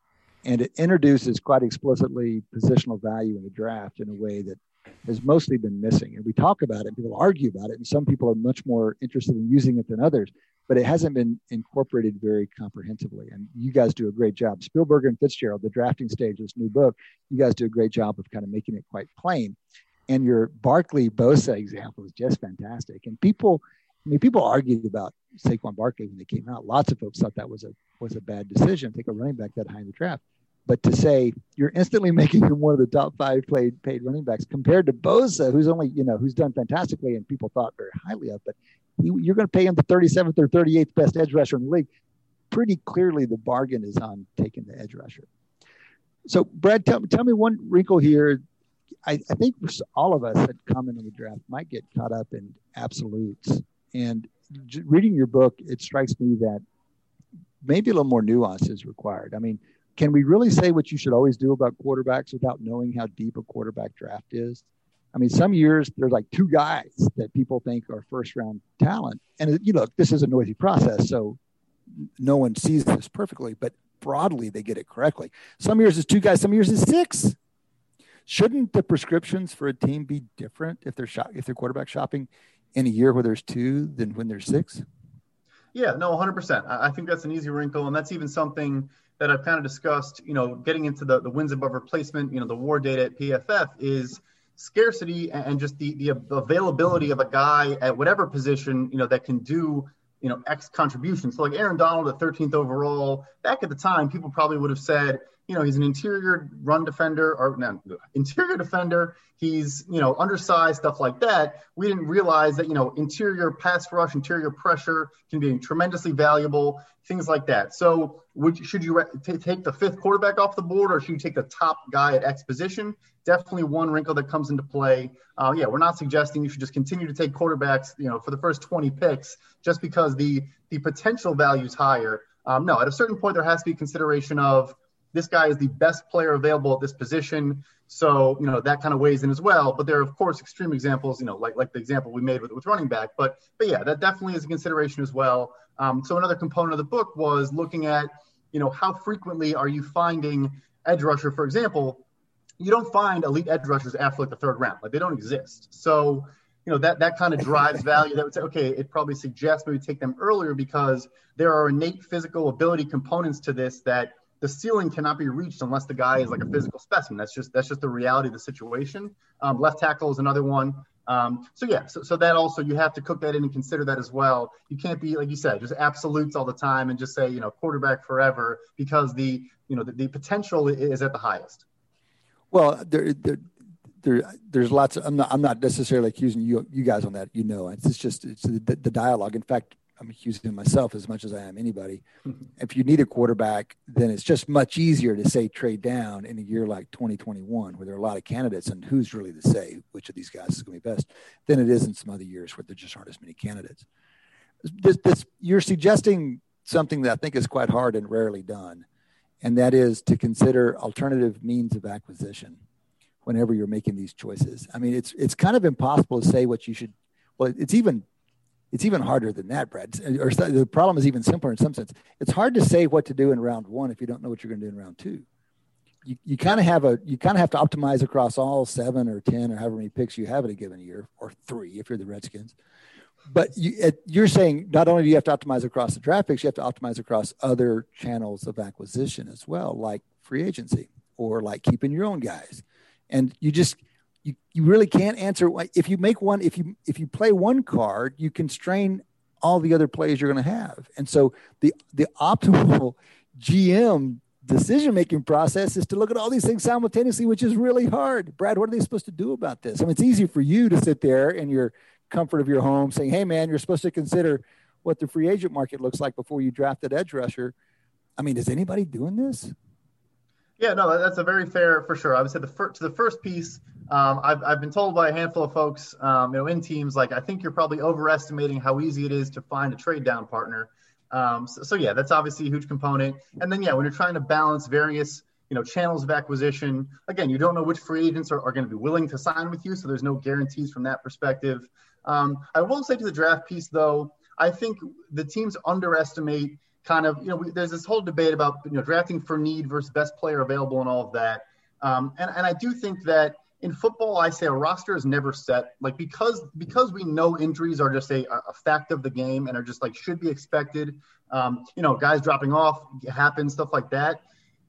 S3: And it introduces quite explicitly positional value in the draft in a way that has mostly been missing. And we talk about it, people argue about it, and some people are much more interested in using it than others, but it hasn't been incorporated very comprehensively. And you guys do a great job. Spielberger and Fitzgerald, the drafting stage, of this new book, you guys do a great job of kind of making it quite plain. And your Barkley Bosa example is just fantastic. And people, I mean, people argued about Saquon Barkley when they came out. Lots of folks thought that was a was a bad decision. Take a running back that high in the draft. But to say you're instantly making him one of the top five paid paid running backs compared to Bosa, who's only you know who's done fantastically and people thought very highly of, but you're going to pay him the 37th or 38th best edge rusher in the league. Pretty clearly, the bargain is on taking the edge rusher. So, Brad, tell, tell me one wrinkle here. I, I think all of us that comment on the draft might get caught up in absolutes and reading your book, it strikes me that maybe a little more nuance is required. I mean, can we really say what you should always do about quarterbacks without knowing how deep a quarterback draft is? I mean, some years there's like two guys that people think are first round talent. And uh, you look, this is a noisy process, so no one sees this perfectly, but broadly they get it correctly. Some years it's two guys, some years it's six. Shouldn't the prescriptions for a team be different if they're shop, if they're quarterback shopping in a year where there's two than when there's six?
S7: Yeah, no, 100%. I think that's an easy wrinkle. And that's even something that I've kind of discussed, you know, getting into the, the wins above replacement, you know, the war data at PFF is scarcity and just the, the availability of a guy at whatever position, you know, that can do, you know, X contribution. So like Aaron Donald at 13th overall, back at the time, people probably would have said, you know, he's an interior run defender or no, interior defender. He's, you know, undersized, stuff like that. We didn't realize that, you know, interior pass rush, interior pressure can be tremendously valuable, things like that. So, would, should you t- take the fifth quarterback off the board or should you take the top guy at X position? Definitely one wrinkle that comes into play. Uh, yeah, we're not suggesting you should just continue to take quarterbacks, you know, for the first 20 picks just because the the potential value is higher. Um, no, at a certain point, there has to be consideration of this guy is the best player available at this position. So, you know, that kind of weighs in as well. But there are, of course, extreme examples, you know, like like the example we made with, with running back. But but yeah, that definitely is a consideration as well. Um, so another component of the book was looking at, you know, how frequently are you finding edge rusher, for example, you don't find elite edge rushers after like the third round. Like they don't exist. So, you know, that that kind of drives value. That would say, okay, it probably suggests maybe take them earlier because there are innate physical ability components to this that the ceiling cannot be reached unless the guy is like a physical specimen. That's just that's just the reality of the situation. Um, left tackle is another one. Um, so yeah, so, so that also you have to cook that in and consider that as well. You can't be like you said, just absolutes all the time and just say you know quarterback forever because the you know the, the potential is at the highest.
S3: Well, there, there, there, there's lots of. I'm not. I'm not necessarily accusing you, you guys on that. You know, it's just it's the, the dialogue. In fact, I'm accusing myself as much as I am anybody. Mm-hmm. If you need a quarterback, then it's just much easier to say trade down in a year like 2021, where there are a lot of candidates, and who's really to say which of these guys is going to be best, than it is in some other years where there just aren't as many candidates. This, this, you're suggesting something that I think is quite hard and rarely done, and that is to consider alternative means of acquisition whenever you're making these choices. I mean, it's it's kind of impossible to say what you should. Well, it's even it's even harder than that, Brad. Or the problem is even simpler in some sense. It's hard to say what to do in round one if you don't know what you're going to do in round two. you, you kind of have a you kind of have to optimize across all seven or ten or however many picks you have in a given year, or three if you're the Redskins. But you, you're saying not only do you have to optimize across the draft picks, you have to optimize across other channels of acquisition as well, like free agency or like keeping your own guys. And you just you, you really can't answer if you make one if you if you play one card, you constrain all the other plays you're going to have. And so the the optimal GM decision making process is to look at all these things simultaneously, which is really hard. Brad, what are they supposed to do about this? I mean, it's easy for you to sit there in your comfort of your home saying, hey, man, you're supposed to consider what the free agent market looks like before you draft that edge rusher. I mean, is anybody doing this?
S7: Yeah, no, that's a very fair for sure. I would say the first, to the first piece, um, I've, I've been told by a handful of folks, um, you know, in teams, like I think you're probably overestimating how easy it is to find a trade down partner. Um, so, so, yeah, that's obviously a huge component. And then yeah, when you're trying to balance various you know channels of acquisition, again, you don't know which free agents are, are going to be willing to sign with you, so there's no guarantees from that perspective. Um, I will say to the draft piece though, I think the teams underestimate kind of you know we, there's this whole debate about you know drafting for need versus best player available and all of that. Um, and, and I do think that in football, I say a roster is never set. Like because because we know injuries are just a, a fact of the game and are just like should be expected. Um, you know, guys dropping off happens, stuff like that.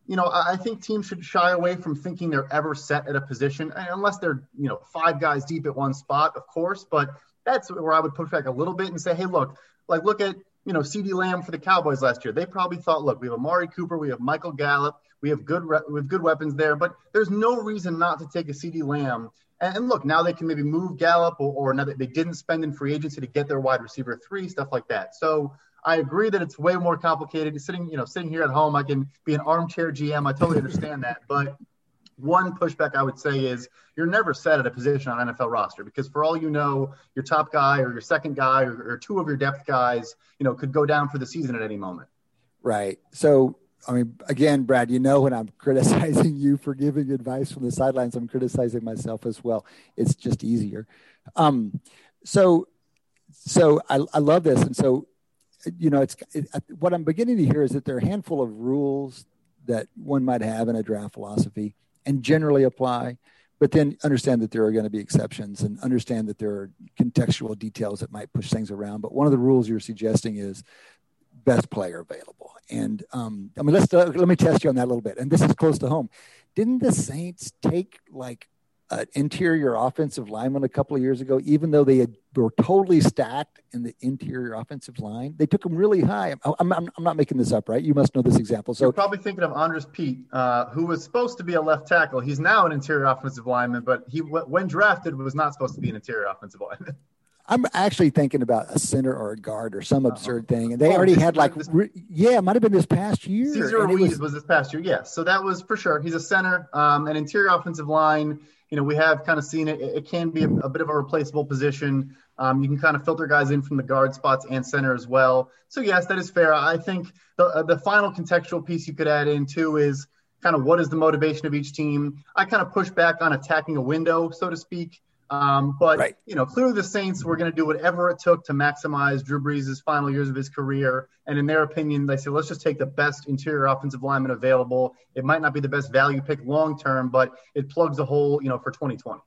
S7: You know, I, I think teams should shy away from thinking they're ever set at a position unless they're you know five guys deep at one spot, of course. But that's where I would push back a little bit and say, hey, look, like look at you know CeeDee Lamb for the Cowboys last year. They probably thought, look, we have Amari Cooper, we have Michael Gallup we have good we have good weapons there, but there's no reason not to take a CeeDee Lamb. And, and look, now they can maybe move Gallup or, or they didn't spend in free agency to get their wide receiver three, stuff like that. So I agree that it's way more complicated. Sitting, you know, sitting here at home, I can be an armchair GM. I totally understand that, but one pushback I would say is you're never set at a position on NFL roster because for all you know, your top guy or your second guy or, or, two of your depth guys, you know, could go down for the season at any moment.
S3: Right. So I mean, again, Brad, you know, when I'm criticizing you for giving advice from the sidelines, I'm criticizing myself as well. It's just easier. Um, so, so I, I love this. And so, you know, it's it, what I'm beginning to hear is that there are a handful of rules that one might have in a draft philosophy and generally apply, but then understand that there are going to be exceptions and understand that there are contextual details that might push things around. But one of the rules you're suggesting is best player available. And um, I mean, let's uh, let me test you on that a little bit. And this is close to home. Didn't the Saints take like an interior offensive lineman a couple of years ago, even though they had, were totally stacked in the interior offensive line? They took him really high. I'm, I'm, I'm not making this up, right? You must know this example. So
S7: you're probably thinking of Andrus Peat, uh, who was supposed to be a left tackle. He's now an interior offensive lineman, but he when drafted was not supposed to be an interior offensive lineman.
S3: I'm actually thinking about a center or a guard or some absurd thing, and they oh, already had like, this, yeah, it might have been this past year.
S7: Cesar Ruiz was, was, this past year, yes. So that was for sure. He's a center, um, an interior offensive line. You know, we have kind of seen it. It can be a, a bit of a replaceable position. Um, you can kind of filter guys in from the guard spots and center as well. So yes, that is fair. I think the uh, the final contextual piece you could add in too is kind of what is the motivation of each team. I kind of push back on attacking a window, so to speak. Um, but right. you know, clearly the Saints were going to do whatever it took to maximize Drew Brees' final years of his career. And in their opinion, they said, let's just take the best interior offensive lineman available. It might not be the best value pick long term, but it plugs a hole, you know, for 2020.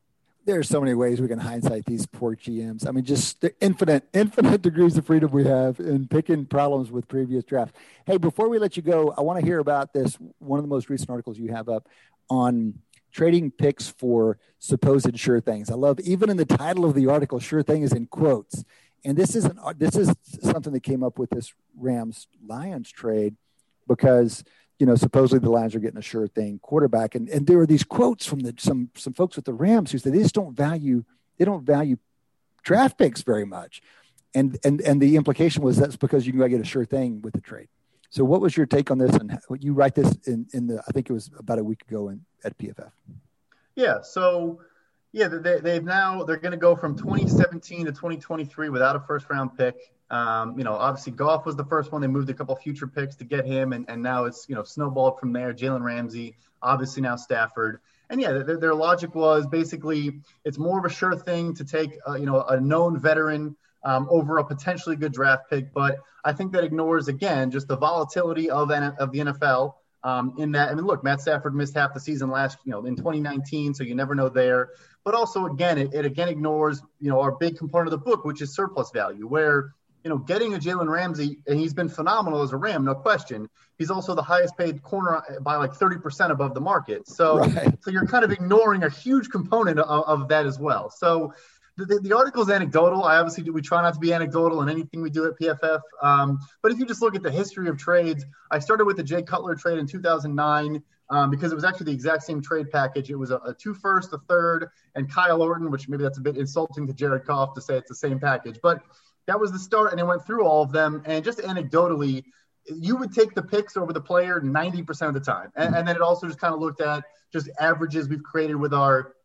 S3: There are so many ways we can hindsight these poor GMs. I mean, just the infinite, infinite degrees of freedom we have in picking problems with previous drafts. Hey, before we let you go, I want to hear about this. One of the most recent articles you have up on trading picks for supposed sure things. I love even in the title of the article, sure thing is in quotes. And this is an, this is something that came up with this Rams Lions trade because you know supposedly the Lions are getting a sure thing quarterback, and and there are these quotes from the some some folks with the Rams who say they just don't value they don't value draft picks very much, and and and the implication was that's because you can get a sure thing with the trade. So, what was your take on this? And you write this in, in the, I think it was about a week ago in, at PFF.
S7: Yeah. So, yeah, they, they've now, they're going to go from 2017 to 2023 without a first round pick. Um, you know, obviously, Goff was the first one. They moved a couple future picks to get him, and, and now it's, you know, snowballed from there. Jalen Ramsey, obviously now Stafford. And yeah, their, their logic was basically it's more of a sure thing to take, uh, you know, a known veteran um, over a potentially good draft pick. But I think that ignores again just the volatility of of the NFL. Um, in that, I mean, look, Matt Stafford missed half the season last, you know, in 2019, so you never know there. But also, again, it, it again ignores, you know, our big component of the book, which is surplus value, where you know, getting a Jalen Ramsey, and he's been phenomenal as a Ram, no question. He's also the highest paid corner by like 30% above the market. So, right. so you're kind of ignoring a huge component of, of that as well. So, the, the, article is anecdotal. I obviously do, we try not to be anecdotal in anything we do at PFF. Um, but if you just look at the history of trades, I started with the Jay Cutler trade in 2009 um, because it was actually the exact same trade package. It was a, a, two first, a third, and Kyle Orton, which maybe that's a bit insulting to Jared Goff to say it's the same package. But that was the start, and it went through all of them. And just anecdotally, you would take the picks over the player 90% of the time. And, and then it also just kind of looked at just averages we've created with our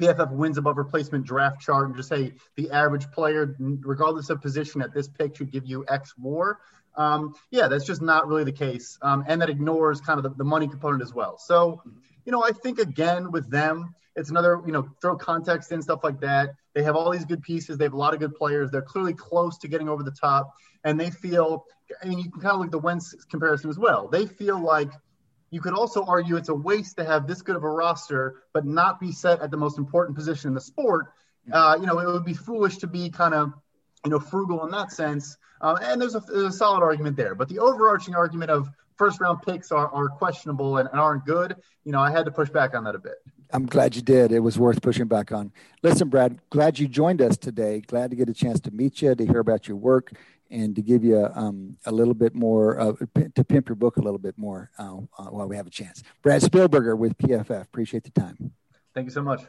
S7: PFF wins above replacement draft chart and just say the average player, regardless of position at this pick, should give you X more. Um, yeah, that's just not really the case. Um, and that ignores kind of the, the, money component as well. So, you know, I think again with them, it's another, you know, throw context in stuff like that. They have all these good pieces. They have a lot of good players. They're clearly close to getting over the top. And they feel, I mean, you can kind of look at the Wentz comparison as well. They feel like – you could also argue it's a waste to have this good of a roster, but not be set at the most important position in the sport. Uh, you know, it would be foolish to be kind of, you know, frugal in that sense. Uh, and there's a, there's a, solid argument there. But the overarching argument of first round picks are, are questionable and, and aren't good, you know, I had to push back on that a bit.
S3: I'm glad you did. It was worth pushing back on. Listen, Brad, glad you joined us today. Glad to get a chance to meet you, to hear about your work and to give you um, a little bit more uh, to pimp your book a little bit more uh, uh, while we have a chance. Brad Spielberger with PFF. Appreciate the time.
S7: Thank you so much.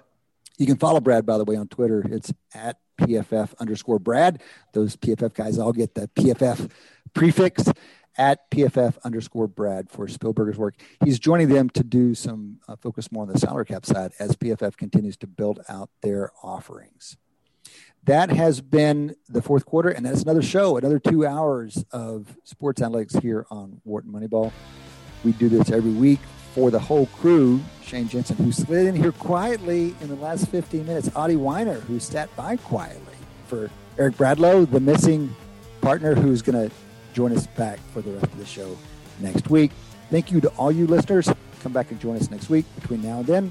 S3: You can follow Brad, by the way, on Twitter. It's at PFF underscore Brad. Those PFF guys all get the PFF prefix at PFF underscore Brad for Spielberger's work. He's joining them to do some uh, focus more on the salary cap side as PFF continues to build out their offerings that has been the fourth quarter, and that's another show, another two hours of sports analytics here on Wharton Moneyball. We do this every week for the whole crew. Shane Jensen, who slid in here quietly in the last 15 minutes, Adi Wyner, who sat by quietly for Eric Bradlow, the missing partner who's going to join us back for the rest of the show next week. Thank you to all you listeners. Come back and join us next week. Between now and then,